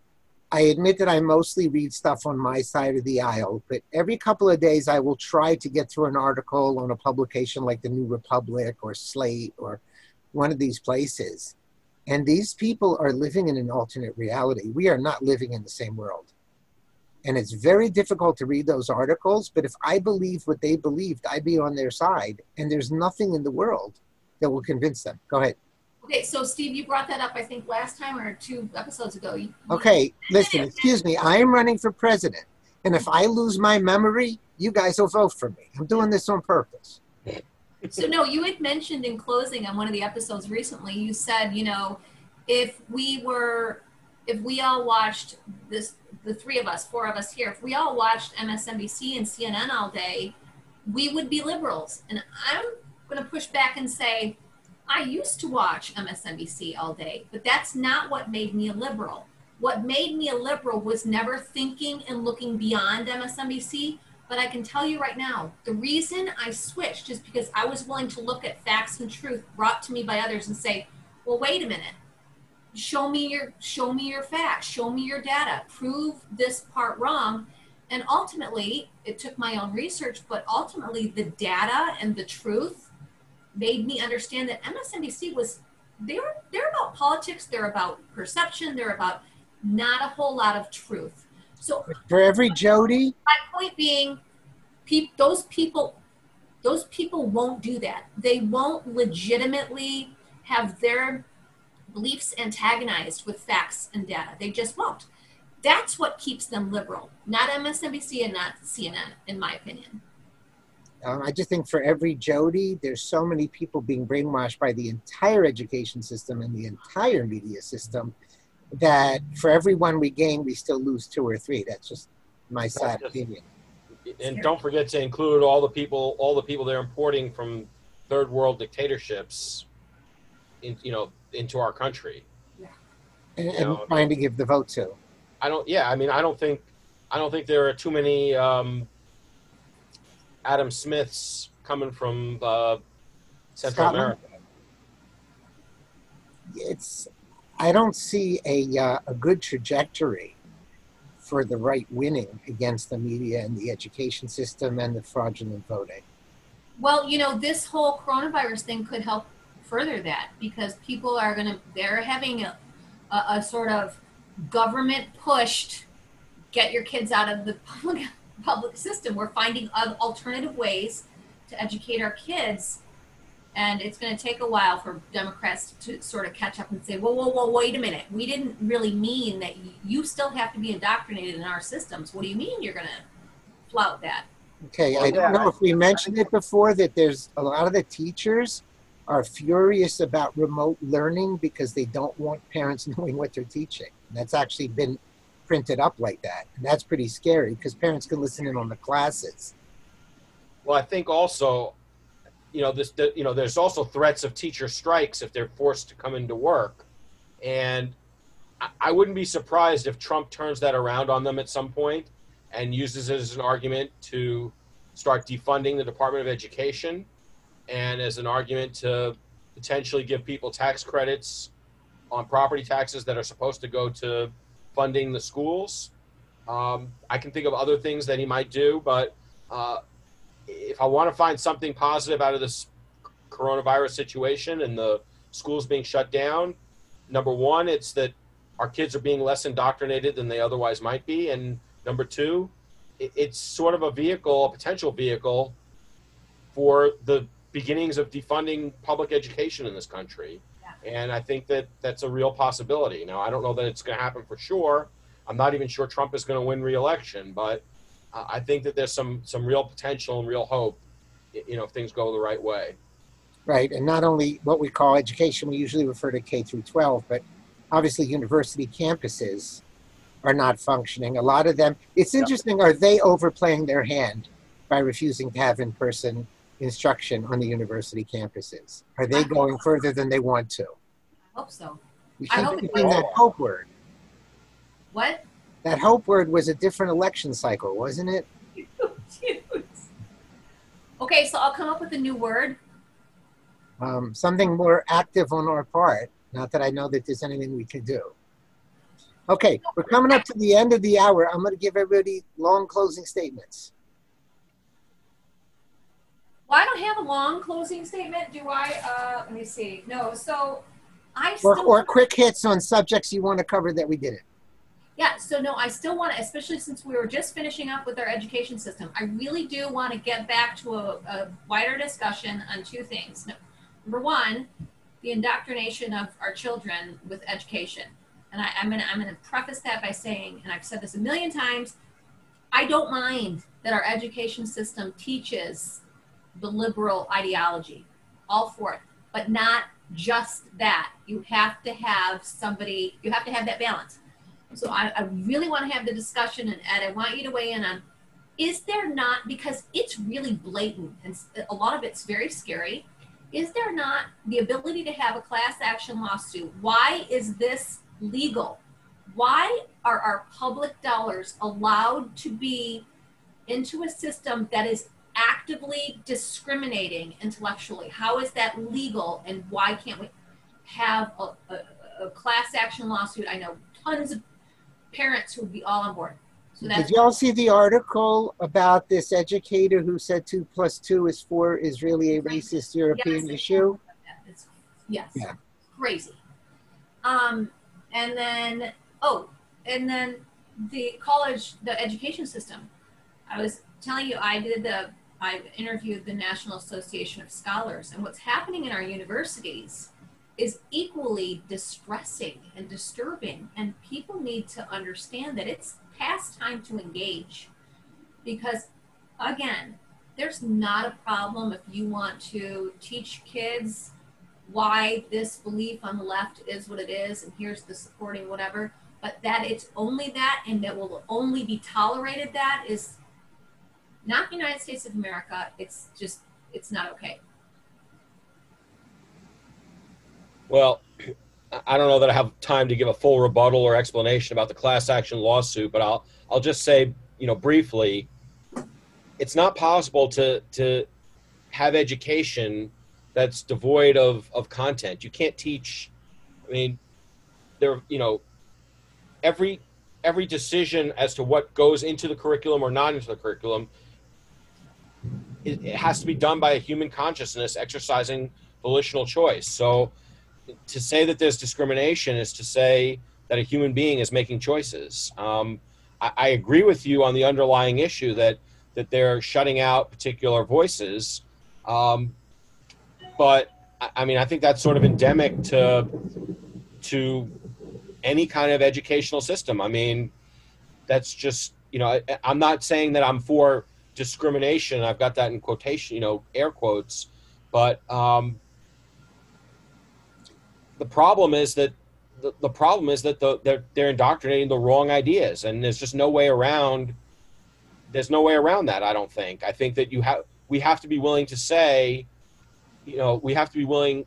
I admit that I mostly read stuff on my side of the aisle, but every couple of days I will try to get through an article on a publication like the New Republic or Slate or one of these places. And these people are living in an alternate reality. We are not living in the same world. And it's very difficult to read those articles, but if I believed what they believed, I'd be on their side. And there's nothing in the world that will convince them. Go ahead. Okay, so Steve, you brought that up, I think, last time or two episodes ago. You, Okay, listen, excuse me. I am running for president. And if I lose my memory, you guys will vote for me. I'm doing this on purpose. So no, you had mentioned in closing on one of the episodes recently, you said, you know, if we were, if we all watched this, the three of us, four of us here, if we all watched MSNBC and CNN all day, we would be liberals. And I'm going to push back and say, I used to watch MSNBC all day, but that's not what made me a liberal. What made me a liberal was never thinking and looking beyond MSNBC. But I can tell you right now, the reason I switched is because I was willing to look at facts and truth brought to me by others and say, well, wait a minute. Show me your show me your facts, show me your data, prove this part wrong. And ultimately, it took my own research, but ultimately the data and the truth made me understand that MSNBC was they're they're about politics, they're about perception, they're about not a whole lot of truth. So For every Jody, my point being, peop, those people, those people won't do that. They won't legitimately have their beliefs antagonized with facts and data. They just won't. That's what keeps them liberal, not MSNBC and not CNN, in my opinion. Um, I just think for every Jody, there's so many people being brainwashed by the entire education system and the entire media system that for every one we gain, we still lose two or three. That's just my sad just- opinion. And don't forget to include all the people, all the people they're importing from third world dictatorships, in, you know, into our country. And, You and know, trying to give the vote to. I don't. Yeah, I mean, I don't think, I don't think there are too many um, Adam Smiths coming from uh, Central Scotland? America. It's, I don't see a, uh, a good trajectory for the right winning against the media and the education system and the fraudulent voting. Well, you know, this whole coronavirus thing could help further that because people are going to, they're having a, a, a sort of government pushed get your kids out of the public, public system. We're finding oth- alternative ways to educate our kids. And it's going to take a while for Democrats to sort of catch up and say, whoa, whoa, whoa, wait a minute. We didn't really mean that you still have to be indoctrinated in our systems. What do you mean you're going to flout that? Okay, Well, I don't yeah, know if we mentioned it before that there's a lot of the teachers are furious about remote learning because they don't want parents knowing what they're teaching. That's actually been printed up like that. And that's pretty scary because parents can listen in on the classes. Well, I think also, you know, this, the, you know, there's also threats of teacher strikes if they're forced to come into work, and I, I wouldn't be surprised if Trump turns that around on them at some point and uses it as an argument to start defunding the Department of Education, and as an argument to potentially give people tax credits on property taxes that are supposed to go to funding the schools. Um, I can think of other things that he might do, but uh, if I want to find something positive out of this coronavirus situation and the schools being shut down, number one, it's that our kids are being less indoctrinated than they otherwise might be, and number two, it's sort of a vehicle, a potential vehicle, for the beginnings of defunding public education in this country. And I think that that's a real possibility. Now, I don't know that it's going to happen for sure. I'm not even sure Trump is going to win re-election, but I think that there's some some real potential and real hope, you know, if things go the right way. Right. And not only what we call education, we usually refer to K through 12, but obviously university campuses are not functioning. A lot of them, it's Yeah. interesting, are they overplaying their hand by refusing to have in person instruction on the university campuses? Are they going further than they want to? I hope so. You I keep hope they that hope word. What? That hope word was a different election cycle, wasn't it? okay, so I'll come up with a new word. Um, something more active on our part. Not that I know that there's anything we can do. Okay, we're coming up to the end of the hour. I'm going to give everybody long closing statements. Well, I don't have a long closing statement, do I? Uh, let me see. No, so I Or, still or quick hits on subjects you want to cover that we didn't. Yeah, so no, I still want to, especially since we were just finishing up with our education system, I really do want to get back to a, a wider discussion on two things. Number one, the indoctrination of our children with education. And I, I'm gonna I'm gonna preface that by saying, and I've said this a million times, I don't mind that our education system teaches the liberal ideology, all for it, but not just that. You have to have somebody, you have to have that balance. So I, I really want to have the discussion, and Ed, I want you to weigh in on: Is there not because it's really blatant, and a lot of it's very scary. Is there not the ability to have a class action lawsuit? Why is this legal? Why are our public dollars allowed to be into a system that is actively discriminating intellectually? How is that legal, and why can't we have a, a, a class action lawsuit? I know tons of parents who would be all on board. So Did y'all see the article about this educator who said two plus two is four is really a racist European Yes. issue? It's, yes. Yeah. Crazy. Um, and then, oh, and then the college, the education system. I was telling you, I did the, I interviewed the National Association of Scholars, and what's happening in our universities is equally distressing and disturbing. And people need to understand that it's past time to engage. Because, again, there's not a problem if you want to teach kids why this belief on the left is what it is and here's the supporting whatever but that it's only that and that will only be tolerated that is not the united states of america it's just it's not okay Well, I- don't know that I have time to give a full rebuttal or explanation about the class action lawsuit, but I'll I'll just say, you know, briefly, it's not possible to to have education that's devoid of of content. You can't teach. I mean, there, you know, every every decision as to what goes into the curriculum or not into the curriculum, it, it has to be done by a human consciousness exercising volitional choice. So to say that there's discrimination is to say that a human being is making choices. Um, I, I agree with you on the underlying issue that that they're shutting out particular voices, um, but I, I mean I think that's sort of endemic to to any kind of educational system. I mean that's just you know I, I'm not saying that I'm for discrimination. I've got that in quotation, you know, air quotes, but um, the problem is that the, the problem is that the, they're they're indoctrinating the wrong ideas, and there's just no way around. There's no way around that. I don't think. I think that you have we have to be willing to say, you know, we have to be willing.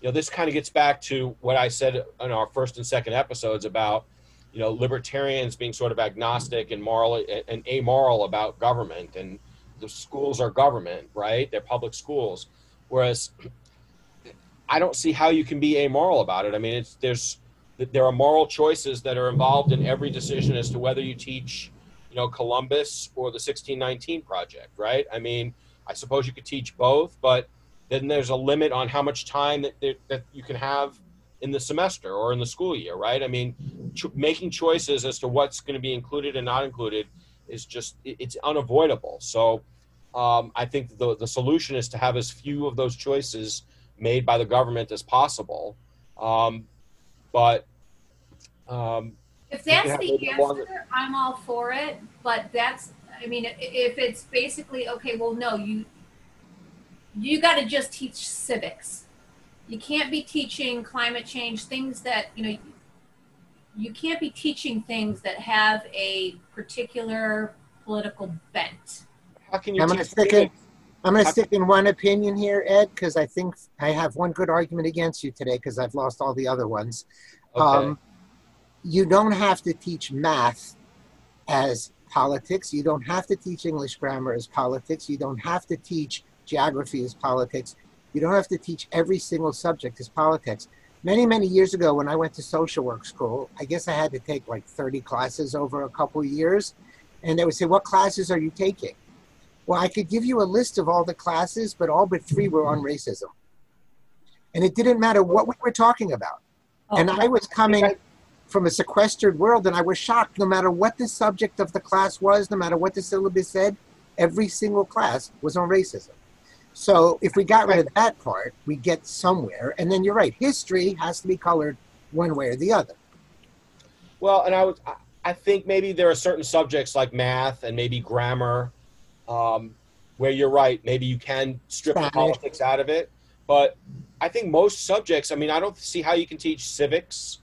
You know, this kind of gets back to what I said in our first and second episodes about, you know, libertarians being sort of agnostic and moral and amoral about government, and the schools are government, right? They're public schools, whereas I don't see how you can be amoral about it. I mean, it's there's there are moral choices that are involved in every decision as to whether you teach, you know, Columbus or the 1619 project, right? I mean, I suppose you could teach both, but then there's a limit on how much time that that, that you can have in the semester or in the school year, right? I mean, cho- making choices as to what's going to be included and not included is just it's unavoidable. So. Um, I think the the solution is to have as few of those choices made by the government as possible. Um, but um, if that's the a little longer- answer i'm all for it but that's i mean if it's basically okay well no you you got to just teach civics you can't be teaching climate change things that you know you can't be teaching things that have a particular political bent. How can you I'm gonna stick in, I'm gonna I- stick in one opinion here, Ed, because I think I have one good argument against you today, because I've lost all the other ones. Okay. Um, you don't have to teach math as politics. You don't have to teach English grammar as politics. You don't have to teach geography as politics. You don't have to teach every single subject as politics. Many, many years ago, when I went to social work school, I guess I had to take like 30 classes over a couple of years. And they would say, What classes are you taking? Well, I could give you a list of all the classes, but all but three were on racism. And it didn't matter what we were talking about. Oh. And Oh, I was coming from a sequestered world, and I was shocked. No matter what the subject of the class was, no matter what the syllabus said, every single class was on racism. So if we got rid of that part, we get somewhere. And then you're right, history has to be colored one way or the other. Well, and I would, I- think maybe there are certain subjects like math and maybe grammar, um, where you're right. Maybe you can strip the politics out of it, but I think most subjects. I mean, I don't see how you can teach civics,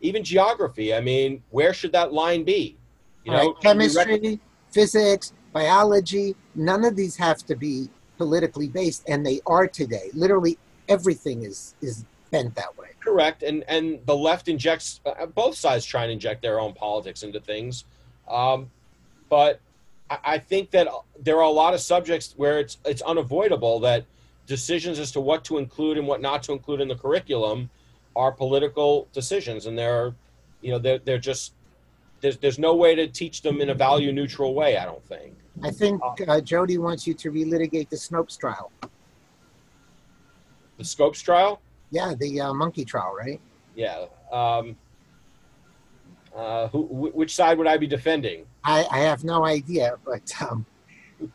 even geography. I mean, where should that line be? You All know, right, you rec- chemistry, physics, biology, none of these have to be politically based, and they are today. Literally everything is is bent that way. Correct, and and the left injects uh, both sides try and inject their own politics into things, um, but I, I think that there are a lot of subjects where it's it's unavoidable that decisions as to what to include and what not to include in the curriculum are political decisions, and they're you know they're they're just there's there's no way to teach them in a value neutral way. I don't think. I think uh, Jody wants you to relitigate the Snopes trial. The Scopes trial, Yeah, the uh, monkey trial, right? yeah. Um, uh, who, wh- which side would I be defending? I, I have no idea, but um,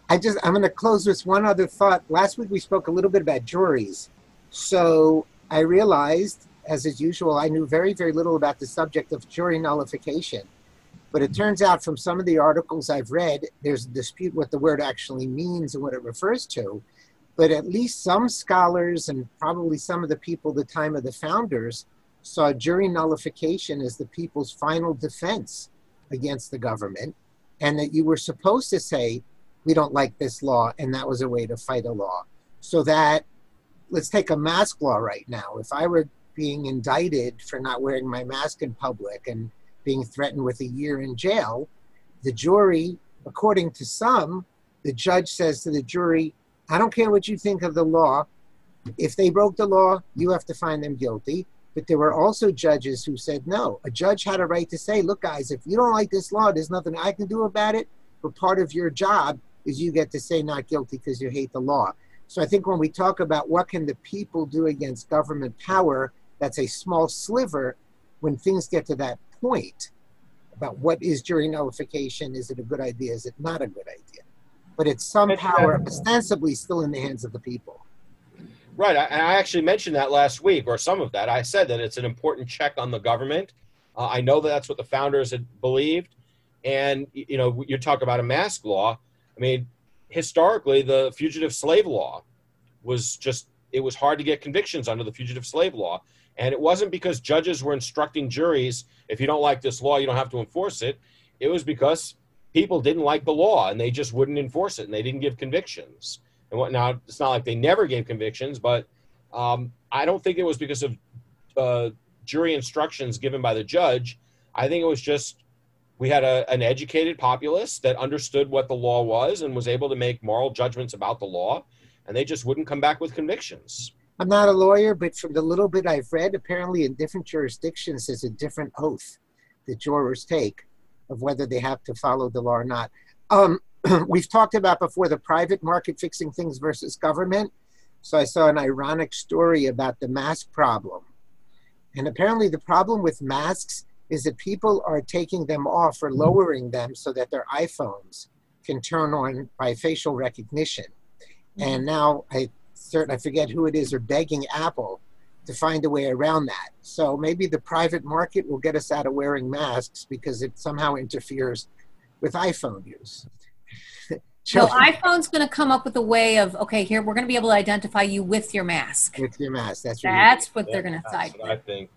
I just I'm going to close with one other thought. Last week we spoke a little bit about juries, so I realized, as is usual, I knew very very little about the subject of jury nullification. But it turns out from some of the articles I've read, there's a dispute what the word actually means and what it refers to. But at least some scholars and probably some of the people the time of the founders saw jury nullification as the people's final defense against the government, and that you were supposed to say, we don't like this law, and that was a way to fight a law. So that, let's take a mask law right now. If I were being indicted for not wearing my mask in public and being threatened with a year in jail, the jury, according to some, the judge says to the jury, I don't care what you think of the law. If they broke the law, you have to find them guilty. But there were also judges who said no. A judge had a right to say, look, guys, if you don't like this law, there's nothing I can do about it. But part of your job is you get to say not guilty because you hate the law. So I think when we talk about what can the people do against government power, that's a small sliver. When things get to that point about what is jury nullification, is it a good idea, is it not a good idea? But it's some power ostensibly still in the hands of the people. Right. I, I actually mentioned that last week, or some of that. I said that it's an important check on the government. Uh, I know that that's what the founders had believed. And, you know, you talk about a mask law. I mean, historically, the fugitive slave law was just, it was hard to get convictions under the fugitive slave law. And it wasn't because judges were instructing juries, if you don't like this law, you don't have to enforce it. It was because people didn't like the law and they just wouldn't enforce it and they didn't give convictions and whatnot. It's not like they never gave convictions, but um, I don't think it was because of uh, jury instructions given by the judge. I think it was just we had a, an educated populace that understood what the law was and was able to make moral judgments about the law, and they just wouldn't come back with convictions. I'm not a lawyer, but from the little bit I've read, apparently in different jurisdictions, there's a different oath that jurors take of whether they have to follow the law or not. Um, we've talked about before the private market fixing things versus government. So I saw an ironic story about the mask problem. And apparently, the problem with masks is that people are taking them off or lowering them so that their iPhones can turn on by facial recognition. And now I certain I forget who it is are begging Apple to find a way around that. So maybe the private market will get us out of wearing masks because it somehow interferes with iPhone use. So iPhone's going to come up with a way of okay, here we're going to be able to identify you with your mask. with your mask. That's what That's what they're going to that's side I think.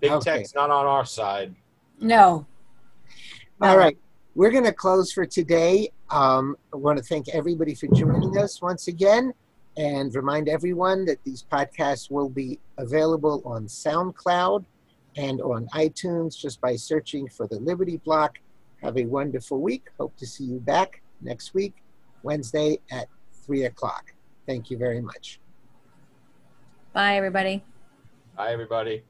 Big Okay. tech's not on our side. No. All right, we're going to close for today. Um, I want to thank everybody for joining us once again and remind everyone that these podcasts will be available on SoundCloud and on iTunes just by searching for the Liberty Block. Have a wonderful week. Hope to see you back next week, Wednesday at 3 o'clock. Thank you very much. Bye, everybody. Bye, everybody.